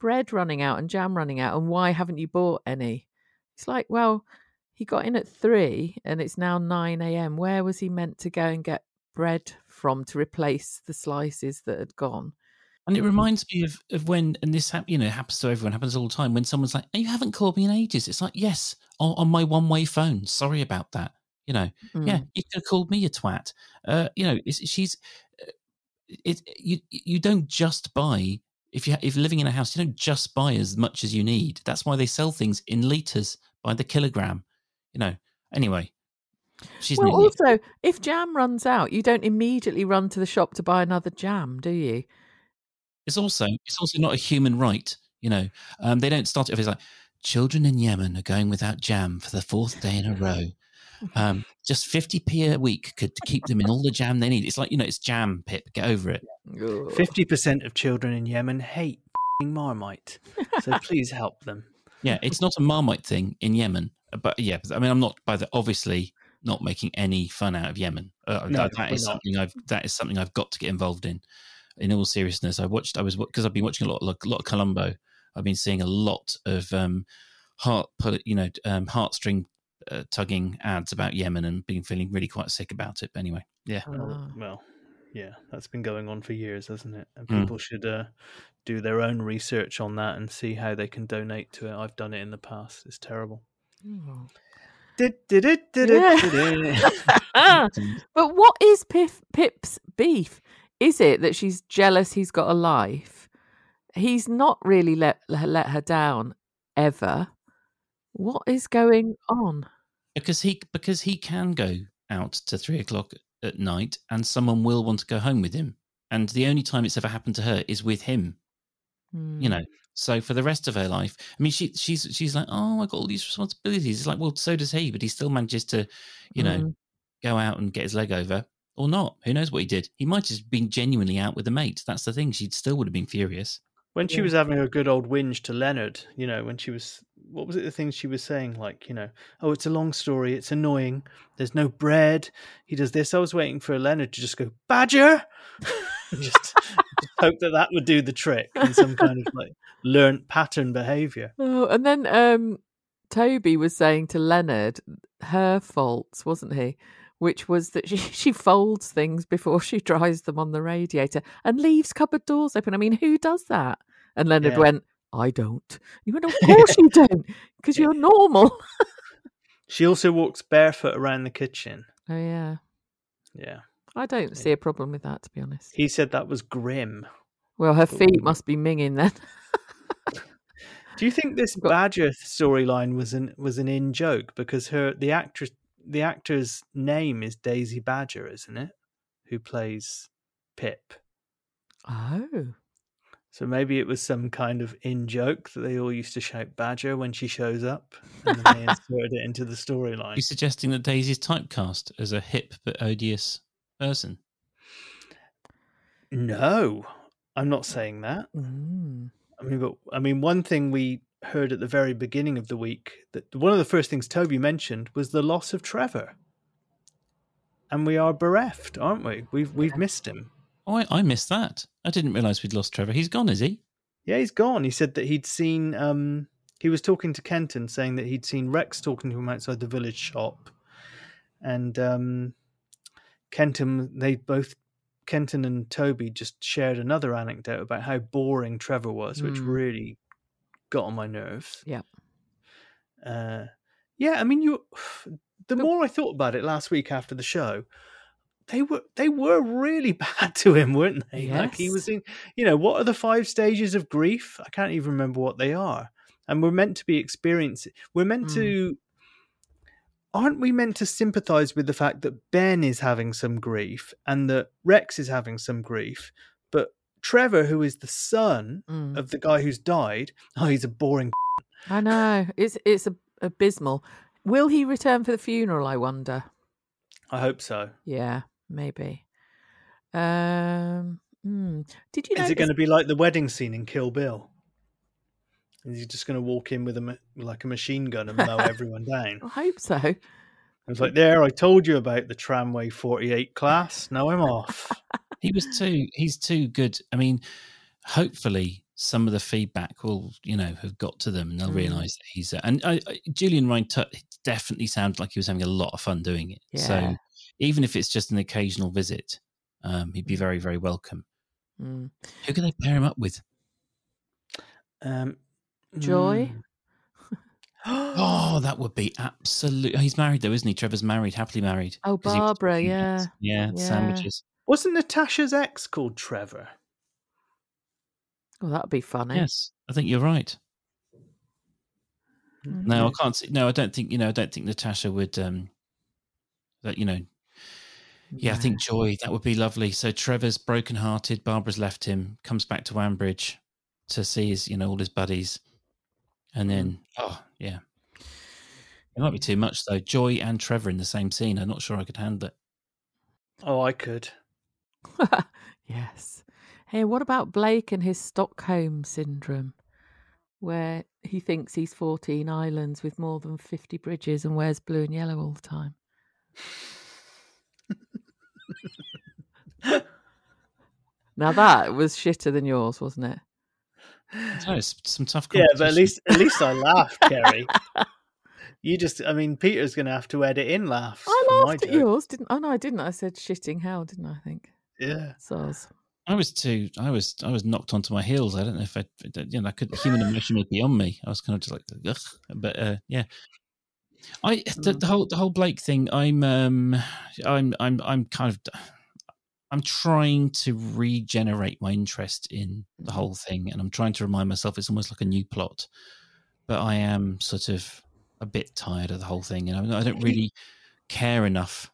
bread running out and jam running out, and why haven't you bought any? It's like, well, he got in at three, and it's now nine a.m. Where was he meant to go and get bread from to replace the slices that had gone. And it reminds me of, of when, and this hap- you know happens to everyone, happens all the time. When someone's like, "Oh, "You haven't called me in ages," it's like, "Yes, on, on my one-way phone. Sorry about that." You know, yeah, Mm. you could have called me a twat. Uh, you know, it's, she's. uh, It you you don't just buy if you if you're living in a house, you don't just buy as much as you need. That's why they sell things in liters by the kilogram. You know. Anyway, she's Well, idiot. also, if jam runs out, you don't immediately run to the shop to buy another jam, do you? It's also it's also not a human right. You know, um, they don't start it off as like children in Yemen are going without jam for the fourth day in a row. Um, just fifty p a week could keep them in all the jam they need. It's like you know, it's jam. Pip, get over it. Fifty percent of children in Yemen hate Marmite, so please help them. Yeah, it's not a Marmite thing in Yemen, but yeah, I mean, I'm not by the obviously not making any fun out of Yemen. Uh, No, that- that not. something I've that is something I've got to get involved in. In all seriousness, I watched. I was because I've been watching a lot, a lot of Columbo. I've been seeing a lot of um, heart, pull- you know, um, heartstring uh, tugging ads about Yemen, and been feeling really quite sick about it. But anyway, yeah, Well, Ah. well, yeah, that's been going on for years, hasn't it? And Mm. people should uh, do their own research on that and see how they can donate to it. I've done it in the past. It's terrible. But what is Pip, Pip's beef? Is it that she's jealous he's got a life? He's not really let let her down ever. What is going on? because he because he can go out to three o'clock at night, and someone will want to go home with him. And the only time it's ever happened to her is with him. You Hmm. know so for the rest of her life i mean she she's she's like oh i got all these responsibilities. It's like well so does he but he still manages to you know Mm. go out and get his leg over or not. Who knows what he did? He might have been genuinely out with a mate. That's the thing. She still would have been furious when she Yeah. was having a good old whinge to Leonard, you know, when she was, what was it, the things she was saying? Like, you know, oh, it's a long story. It's annoying. There's no bread. He does this. I was waiting for Leonard to just go, Badger. just, just hope that that would do the trick in some kind of like learnt pattern behavior. Oh, and then um, Toby was saying to Leonard her faults, wasn't he? Which was that she, she folds things before she dries them on the radiator and leaves cupboard doors open. I mean, who does that? And Leonard Yeah. went, I don't. You went, Of course you don't, because you're normal. She also walks barefoot around the kitchen. Oh, yeah. Yeah. I don't see a problem with that, to be honest. He said that was grim. Well, her feet must be minging then. Do you think this Badger storyline was an was an in joke because her the actress the actor's name is Daisy Badger, isn't it? Who plays Pip. Oh. So maybe it was some kind of in joke that they all used to shout Badger when she shows up, and then they inserted it into the Are storyline. You're suggesting that Daisy's typecast as a hip but odious person? No, I'm not saying that. Mm. I mean, but I mean, one thing we heard at the very beginning of the week that one of the first things Toby mentioned was the loss of Trevor, and we are bereft, aren't we? We've we've missed him. Oh, I, I missed that. I didn't realise we'd lost Trevor. He's gone, is he? Yeah, he's gone. He said that he'd seen. Um, he was talking to Kenton, saying that he'd seen Rex talking to him outside the village shop, and um, Kenton. They both, Kenton and Toby, just shared another anecdote about how boring Trevor was, which Mm. really got on my nerves. Yeah. Uh, yeah, I mean, you. The more I thought about it last week after the show, they were they were really bad to him, weren't they? Like he was in. You know, what are the five stages of grief? I can't even remember what they are. And we're meant to be experiencing. We're meant Mm. to. Aren't we meant to sympathise with the fact that Ben is having some grief and that Rex is having some grief, but Trevor, who is the son Mm. of the guy who's died, oh, he's a boring. I know. It's it's a, abysmal. Will he return for the funeral, I wonder? I hope so. Yeah, maybe. Um, hmm. Did you know? Is it going to be like the wedding scene in Kill Bill? Is he just going to walk in with a like a machine gun and mow everyone down? I hope so. It's like, there, I told you about the tramway 48 class. Now I'm off. He was too. He's too good. I mean, hopefully, some of the feedback will, you know, have got to them, and they'll Mm. realise that he's. and I, I, Julian Ryan t- definitely sounded like he was having a lot of fun doing it. Yeah. So even if it's just an occasional visit, um, he'd be very, very welcome. Mm. Who can they pair him up with? Um, Joy? mm. Oh, that would be absolute. He's married though, isn't he? Trevor's married, happily married. Oh, 'cause he was Barbara, yeah. yeah, Yeah. sandwiches. Wasn't Natasha's ex called Trevor? Well, that'd be funny. Yes, I think you're right. Mhm. No, I can't see. No, I don't think. You know, I don't think Natasha would. um That you know, yeah, I think Joy. That would be lovely. So Trevor's broken-hearted. Barbara's left him. Comes back to Ambridge to see his, you know, all his buddies, and then oh yeah, it might be too much though. Joy and Trevor in the same scene. I'm not sure I could handle it. Oh, I could. yes. Hey, what about Blake and his Stockholm syndrome, where he thinks he's 14 islands with more than 50 bridges and wears blue and yellow all the time? now that was shitter than yours, wasn't it? So it's some tough. Yeah, but at least at least I laughed, Kerry. You just, I mean, Peter's going to have to edit in laughs. I laughed at joke. yours, didn't Oh no, I didn't. I said shitting hell, didn't I? I think. Yeah. Soz. I was too. I was. I was knocked onto my heels. I don't know if I. You know, I could. Human emotion was beyond me. I was kind of just like, Ugh. but uh, yeah. I the, Mm. the whole the whole Blake thing. I'm um I'm I'm I'm kind of I'm trying to regenerate my interest in the Mhm. whole thing, and I'm trying to remind myself it's almost like a new plot. But I am sort of a bit tired of the whole thing, and I, I don't really care enough.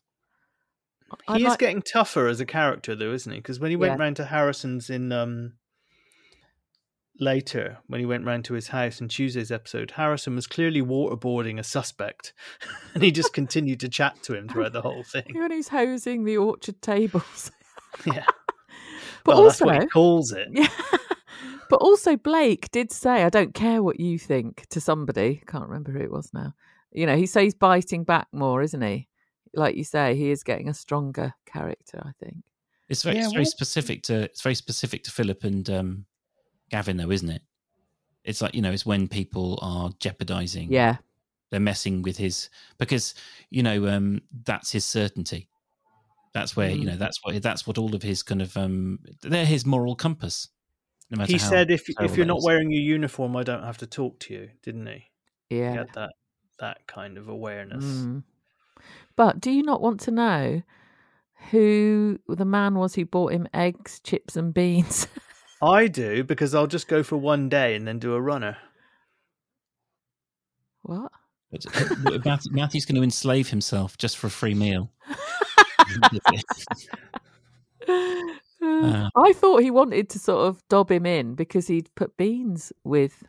I He is like- getting tougher as a character, though, isn't he? Because when he went Yeah. round to Harrison's in um later, when he went round to his house in Tuesday's episode, Harrison was clearly waterboarding a suspect, and he just continued to chat to him throughout the whole thing. When he's hosing the orchard tables. Yeah, But well, also, he calls it. Yeah. But also, Blake did say, "I don't care what you think" to somebody. Can't remember who it was now. You know, he says biting back more, isn't he? Like you say, he is getting a stronger character. I think. It's very, Yeah, it's very specific to it's very specific to Philip and um, Gavin, though, isn't it? It's like you know, it's when people are jeopardizing. Yeah, they're messing with his because you know um, that's his certainty. That's where you Mm. know that's what that's what all of his kind of um, they're his moral compass. No matter He how said, "If terrible if you're not is. wearing your uniform, I don't have to talk to you," didn't he? He yeah. had that that kind of awareness. Mm. But do you not want to know who the man was who bought him eggs, chips, and beans? I do because I'll just go for one day and then do a runner. what? But, uh, Matthew- Matthew's going to enslave himself just for a free meal. Uh. I thought he wanted to sort of dob him in because he'd put beans with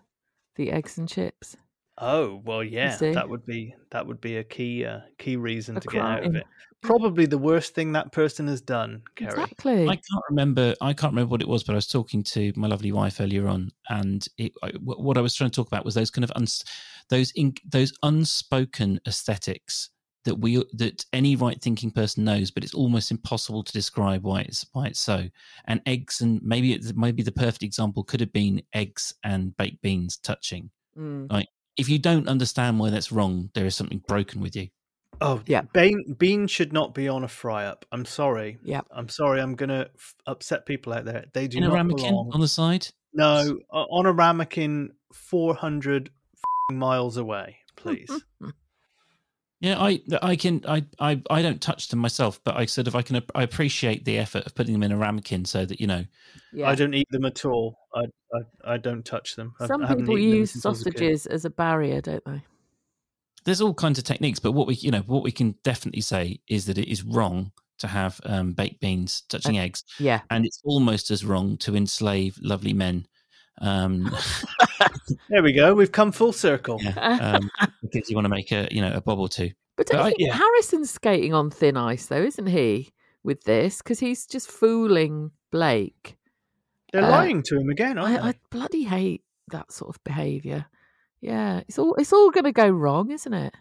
the eggs and chips. Oh well, yeah, that would be that would be a key uh, key reason A to get out of it. Probably the worst thing that person has done, Kerry. Exactly. I can't remember. I can't remember what it was, but I was talking to my lovely wife earlier on, and it, I, what I was trying to talk about was those kind of uns, those in, those unspoken aesthetics that we that any right thinking person knows, but it's almost impossible to describe why it's why it's so. And eggs and maybe it's, maybe the perfect example could have been eggs and baked beans touching. Mm. If you don't understand why that's wrong, there is something broken with you. Oh Yeah. bean bean should not be on a fry up. I'm sorry. Yeah. I'm sorry. I'm gonna f- upset people out there. They do In a ramekin belong. on the side. No, on a ramekin, four hundred miles away, please. Yeah, I I can I, I I don't touch them myself, but I sort of I can I appreciate the effort of putting them in a ramekin so that you know Yeah. I don't eat them at all. I I, I don't touch them. Some I people eaten use since I was a kid. sausages as a barrier, don't they? there's all kinds of techniques, but what we you know what we can definitely say is that it is wrong to have um, baked beans touching eggs, Yeah. and it's almost as wrong to enslave lovely men. Um, There we go. We've come full circle. yeah, um, because you want to make a you know a bob or two. But don't But I- think yeah. Harrison's skating on thin ice, though, isn't he? With this, because he's just fooling Blake. They're Uh, lying to him again, aren't I, I bloody hate that sort of behaviour. Yeah, it's all it's all going to go wrong, isn't it?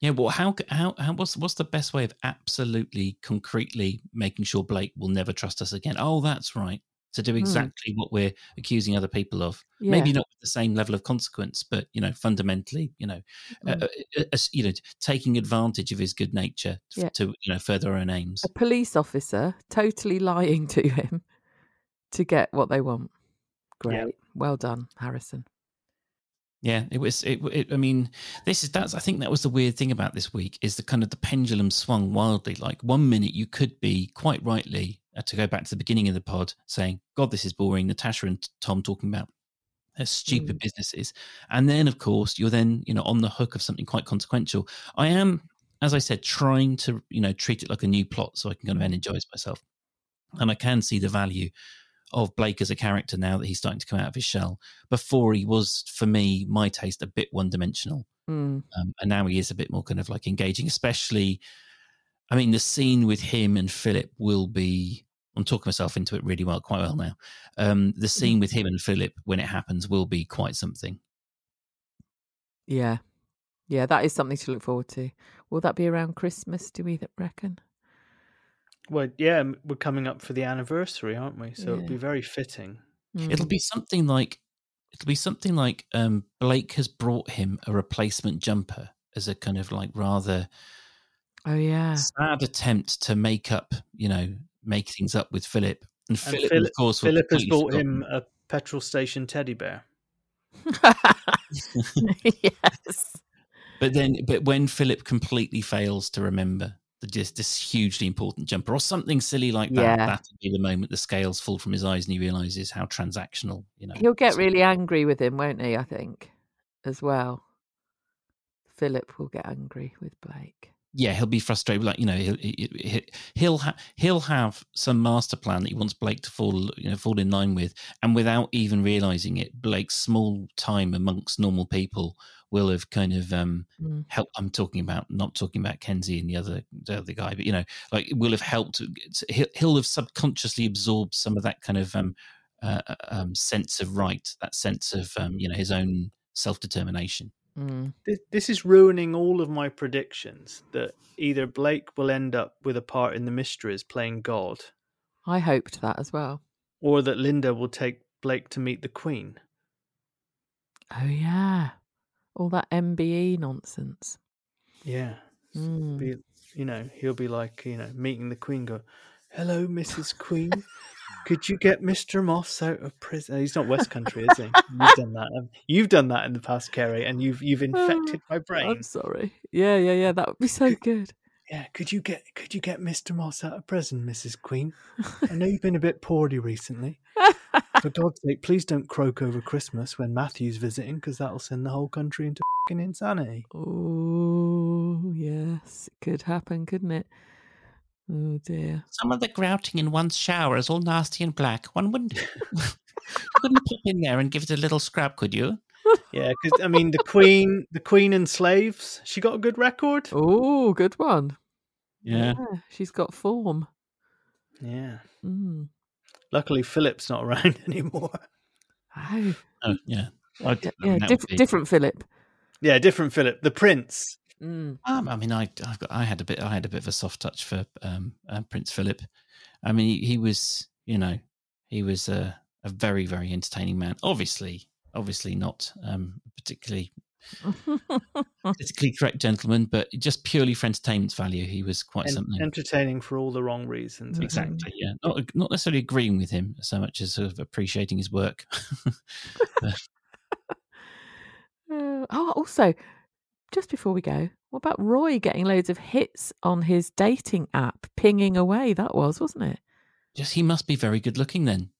Yeah, well, how how how what's what's the best way of absolutely concretely making sure Blake will never trust us again? Oh, that's right. To do exactly what we're accusing other people of. Yeah. Maybe not with the same level of consequence, but you know, fundamentally, you know, Mm. uh, uh, uh, you know, taking advantage of his good nature to, Yeah. to you know further our own aims. a police officer totally lying to him to get what they want. Great, Yeah. well done, Harrison. Yeah, it was. It, it. I mean, this is that's. I think that was the weird thing about this week is the kind of the pendulum swung wildly. Like one minute you could be quite rightly to go back to the beginning of the pod saying, "God, this is boring." Natasha and Tom talking about their stupid businesses, and then of course you're then you know on the hook of something quite consequential. I am, as I said, trying to you know treat it like a new plot so I can kind of energize myself, and I can see the value of Blake as a character now that he's starting to come out of his shell. Before he was, for me, my taste, a bit one dimensional. Mm. Um, and now he is a bit more kind of like engaging, especially. I mean, the scene with him and Philip will be. I'm talking myself into it really well, quite well now. Um, the scene with him and Philip when it happens will be quite something. Yeah, yeah, that is something to look forward to. Will that be around Christmas? Do we reckon? Well, yeah, we're coming up for the anniversary, aren't we? So it'd Yeah. be very fitting. It'll Mm. be something like it'll be something like um, Blake has brought him a replacement jumper as a kind of like rather Oh yeah, sad attempt to make up, you know, make things up with Philip. And And Philip, Philip, of course, Philip has completely bought him a petrol station teddy bear. yes. But then, but when Philip completely fails to remember the just this hugely important jumper or something silly like that, Yeah. that'll be the moment the scales fall from his eyes and he realizes how transactional, you know. He'll get really angry with him, won't he? I think as well. Philip will get angry with Blake. Yeah, he'll be frustrated. Like you know, he'll he'll he'll, ha- he'll have some master plan that he wants Blake to fall you know fall in line with, and without even realizing it, Blake's small time amongst normal people will have kind of um Mm. help. I'm talking about not talking about Kenzie and the other the other guy, but you know, like will have helped. He'll, he'll have subconsciously absorbed some of that kind of um uh, um, sense of right, that sense of um, you know his own self determination. Mm. This, this is ruining all of my predictions that either Blake will end up with a part in the Mysteries playing God, I hoped that as well. or that Linda will take Blake to meet the Queen. Oh yeah, all that MBE nonsense. Yeah. Mm. Be, you know, he'll be like, you know, meeting the Queen, go, Hello, Mrs. Queen. Could you get Mr. Moss out of prison? He's not West Country, is he? You've done that. haven't- You've done that in the past, Kerry, and you've you've infected my brain. I'm sorry. Yeah, yeah, yeah. That would be so good. Yeah, could you get could you get Mr. Moss out of prison, Mrs. Queen? I know you've been a bit poorly recently. For God's sake, please don't croak over Christmas when Matthew's visiting, because that'll send the whole country into fing insanity. Oh yes, it could happen, couldn't it? Oh dear. Some of the grouting in one's shower is all nasty and black. One wouldn't couldn't pop in there and give it a little scrub, could you? Yeah, because I mean, the Queen, the Queen and slaves. She got a good record. Oh, good one. Yeah. she's got form. Yeah. Mm. Luckily, Philip's not around anymore. Oh, Oh, yeah. I, d- I mean, yeah, diff- be- different Philip. Yeah, different Philip, the Prince. Mm. Um, I mean, I I've got, I had a bit I had a bit of a soft touch for um, uh, Prince Philip. I mean, he, he was you know he was a, a very very entertaining man. Obviously, obviously not um, particularly politically correct gentleman, but just purely for entertainment value, he was quite En- something. entertaining for all the wrong reasons. Exactly. Yeah. Not not necessarily agreeing with him so much as sort of appreciating his work. Uh, oh, also, just before we go, what about Roy getting loads of hits on his dating app, pinging away? That was, wasn't it? Yes, he must be very good looking then,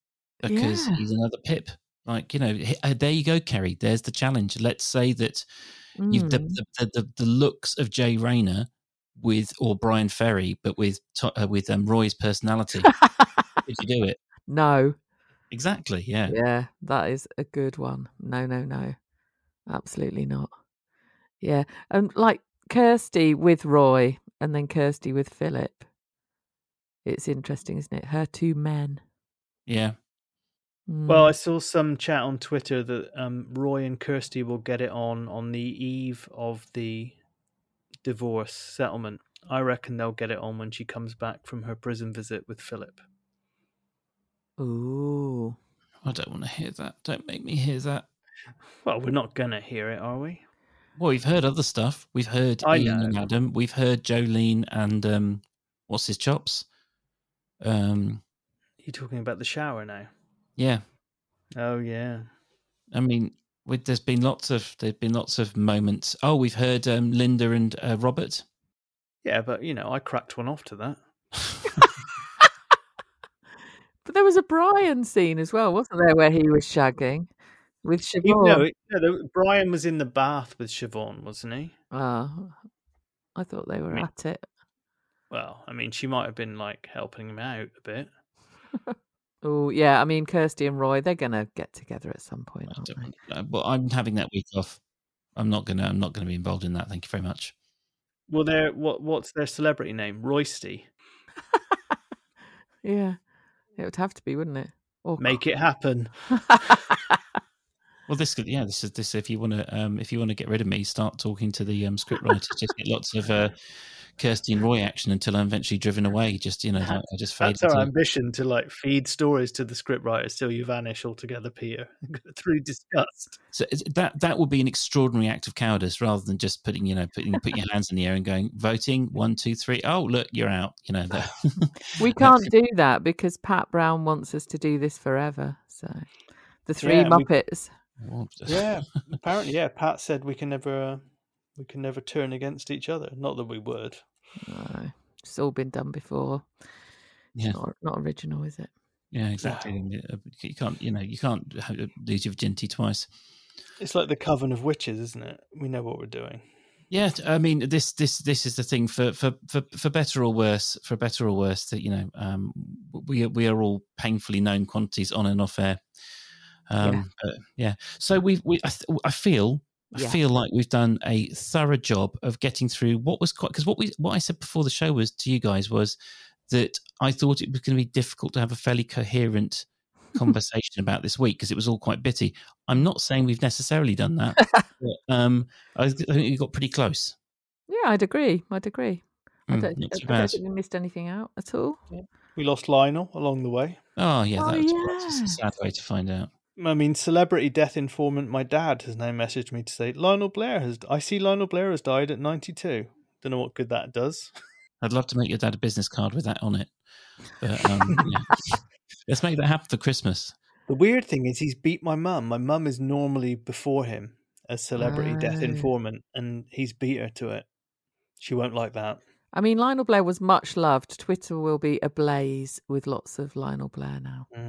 because Yeah. he's another Pip. Like you know, uh, there you go, Kerry. There's the challenge. Let's say that you've the, Mm. the, the, the, the looks of Jay Rayner with or Bryan Ferry, but with uh, with um, Roy's personality. Did you do it no. exactly? Yeah. Yeah, that is a good one. No, no, no. Absolutely not. Yeah. And like Kirsty with Roy and then Kirsty with Philip. It's interesting, isn't it? Her two men. Yeah. Well, Mm. I saw some chat on Twitter that um, Roy and Kirsty will get it on on the eve of the divorce settlement. I reckon they'll get it on when she comes back from her prison visit with Philip. Ooh. I don't want to hear that. Don't make me hear that. Well, we're not gonna hear it, are we? Well, we've heard other stuff. We've heard I Ian know. and Adam. We've heard Jolene and um, what's his chops? Um, You talking about the shower now? yeah. Oh yeah. I mean, with, there's been lots of there's been lots of moments. Oh, we've heard um, Linda and uh, Robert. Yeah, but you know, I cracked one off to that. But there was a Brian scene as well, wasn't there, where he was shagging with Siobhan? It- no, Brian was in the bath with Siobhan, wasn't he? Ah, I thought they were Me- at it. Well, I mean, she might have been like helping him out a bit. Oh, yeah. I mean, Kirsty and Roy, they're going to get together at some point, I aren't don't they? but I'm having that week off. I'm not gonna. I'm not gonna be involved in that. Thank you very much. Well, their what what's their celebrity name? Roysty. Yeah. It would have to be, wouldn't it? Or Make it happen. Well, this could. Yeah, this is this. If you want to, um, if you want to get rid of me, start talking to the um, script writers. just get lots of uh, Kirsty and Roy action until I'm eventually driven away. Just you know, like, I just fade That's our into. ambition to like feed stories to the scriptwriters till you vanish altogether, Peter, through disgust. So that that would be an extraordinary act of cowardice, rather than just putting you know putting putting your hands in the air and going voting one two three. Oh look, you're out. You know that. we can't do that because Pat Brown wants us to do this forever. So the three Yeah, Muppets. Well, Yeah, apparently, yeah. Pat said we can never, uh, we can never turn against each other. Not that we would. No, it's all been done before. It's Yeah. not, not original, is it? Yeah, exactly. And, uh, You can't, you know, you can't lose your virginity twice. It's like the coven of witches, isn't it? We know what we're doing. Yeah, I mean, this this this is the thing for for for, for better or worse, for better or worse, that you know, um, we we are all painfully known quantities on and off air. Um, Yeah. But yeah. So we we I, th- I feel. I feel like we've done a thorough job of getting through what was quite because what we what I said before the show was to you guys was that I thought it was going to be difficult to have a fairly coherent conversation about this week because it was all quite bitty. I'm not saying we've necessarily done that. but, um, I, I think we got pretty close. Yeah, I'd agree. I'd agree. I Mm, don't, not I too don't bad. think we missed anything out at all. We lost Lionel along the way. Oh yeah, Oh, that was yeah. a sad way to find out. I mean, celebrity death informant. My dad has now messaged me to say Lionel Blair has. I see Lionel Blair has died at ninety-two. Don't know what good that does. I'd love to make your dad a business card with that on it. But um, yeah. let's make that happen for Christmas. The weird thing is he's beat my mum. My mum is normally before him as celebrity death Oh. informant, and he's beat her to it. She won't like that. I mean, Lionel Blair was much loved. Twitter will be ablaze with lots of Lionel Blair now. Yeah,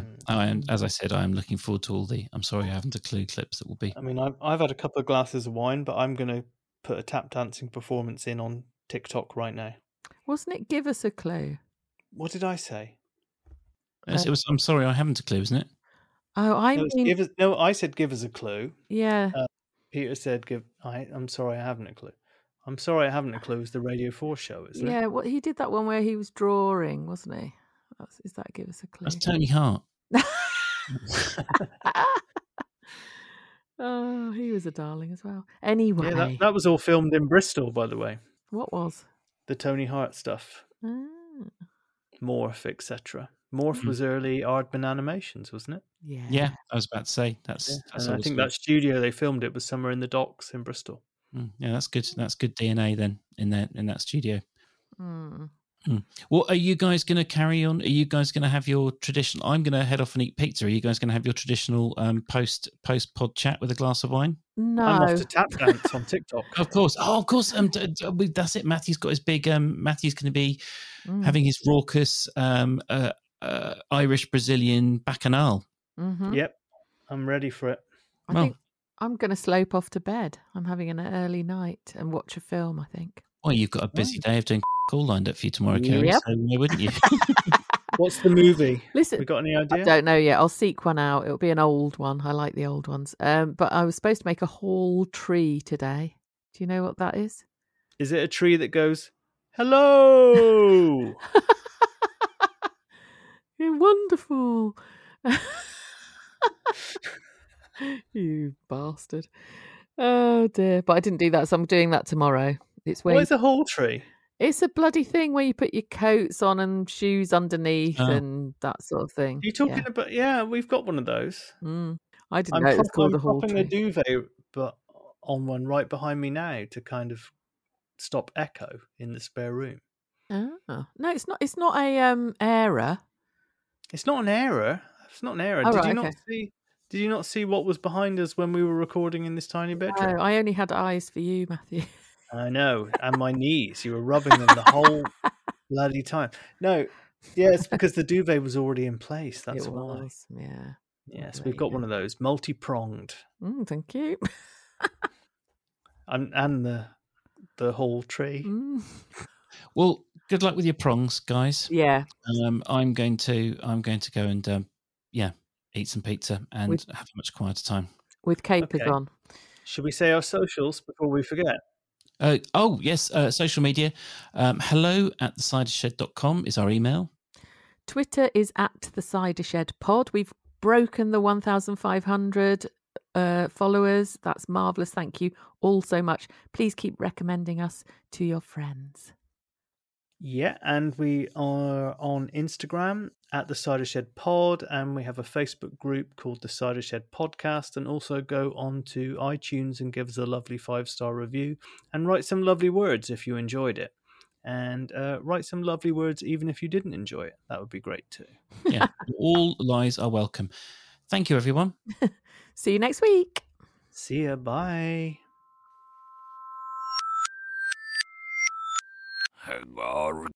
Mm. I am. As I said, I am looking forward to all the. I'm sorry, I haven't a clue clips that will be. I mean, I've, I've had a couple of glasses of wine, but I'm going to put a tap dancing performance in on TikTok right now. Wasn't it? Give us a clue. What did I say? Yes, it was. I'm sorry, I haven't a clue, isn't it? Oh, I no, mean, give us, no, I said give us a clue. yeah. Peter said give. I, I'm sorry, I haven't a clue. I'm sorry, I haven't a clue. It's the Radio Four show, isn't it? Yeah, what he did that one where he was drawing, wasn't he? That's, is that give us a clue? That's Tony Hart. oh, he was a darling as well. Anyway, Yeah, that, that was all filmed in Bristol, by the way. what was? The Tony Hart stuff, Ah, Morph, etc. Morph Mhm. was early Aardman Animations, wasn't it? yeah. Yeah, I was about to say that's. Yeah. that's And I think good. that studio they filmed it was somewhere in the docks in Bristol. Mm, yeah, that's good. That's good DNA then in that in that studio. Mm. Well, are you guys going to carry on? Are you guys going to have your traditional? I'm going to head off and eat pizza. Are you guys going to have your traditional um, post post pod chat with a glass of wine? No. I'm off to tap dance on TikTok. Of course. Oh, of course. Um, d- d- that's it. Matthew's got his big. Um, Matthew's going to be Mm. having his raucous um, uh, uh, Irish Brazilian bacchanal. Mhm. Yep, I'm ready for it. I Well- think I'm going to slope off to bed. I'm having an early night and watch a film. I think. Well, you've got a busy day of doing call lined up for you tomorrow, Kerry. Yep. So why wouldn't you? What's the movie? Listen, We got any idea? I don't know yet. I'll seek one out. It'll be an old one. I like the old ones. Um, but I was supposed to make a hall tree today. Do you know what that is? Is it a tree that goes, "Hello"? You're wonderful. you bastard. Oh dear. But I didn't do that, so I'm doing that tomorrow. It's where you- is a hall tree? it's a bloody thing where you put your coats on and shoes underneath Oh. and that sort of thing. Are you talking Yeah. about? Yeah, we've got one of those. Mm. I didn't I'm, know it was called I'm a a tree. duvet, but on one right behind me now to kind of stop echo in the spare room. Oh. No, it's not. It's not a um era. It's not an error. It's not an error. Oh, did right, you not see? Did you not see what was behind us when we were recording in this tiny bedroom? No, I only had eyes for you, Matthew. I know, and my knees. You were rubbing them the whole bloody time. No, yeah, it's because the duvet was already in place. That's it why. was. Yeah. Yes, we've got one of those multi-pronged, Mm, thank you. and and the the hall tree. Mm. well, good luck with your prongs, guys. Yeah. Um, I'm going to I'm going to go and um, yeah, eat some pizza and With- have a much quieter time. With capers Okay. on. Should we say our socials before we forget? Uh, oh yes, uh, social media. Um, hello at thecidershed.com is our email. Twitter is at the Cider Shed Pod. We've broken the 1,500 uh, followers. That's marvelous. Thank you all so much. Please keep recommending us to your friends. Yeah, and we are on Instagram at the Cider Shed Pod, and we have a Facebook group called the Cider Shed Podcast. And also go on to iTunes and give us a lovely five star review and write some lovely words if you enjoyed it. And uh, write some lovely words even if you didn't enjoy it. That would be great too. Yeah, all lies are welcome. Thank you, everyone. See you next week. See ya. Bye. Hagar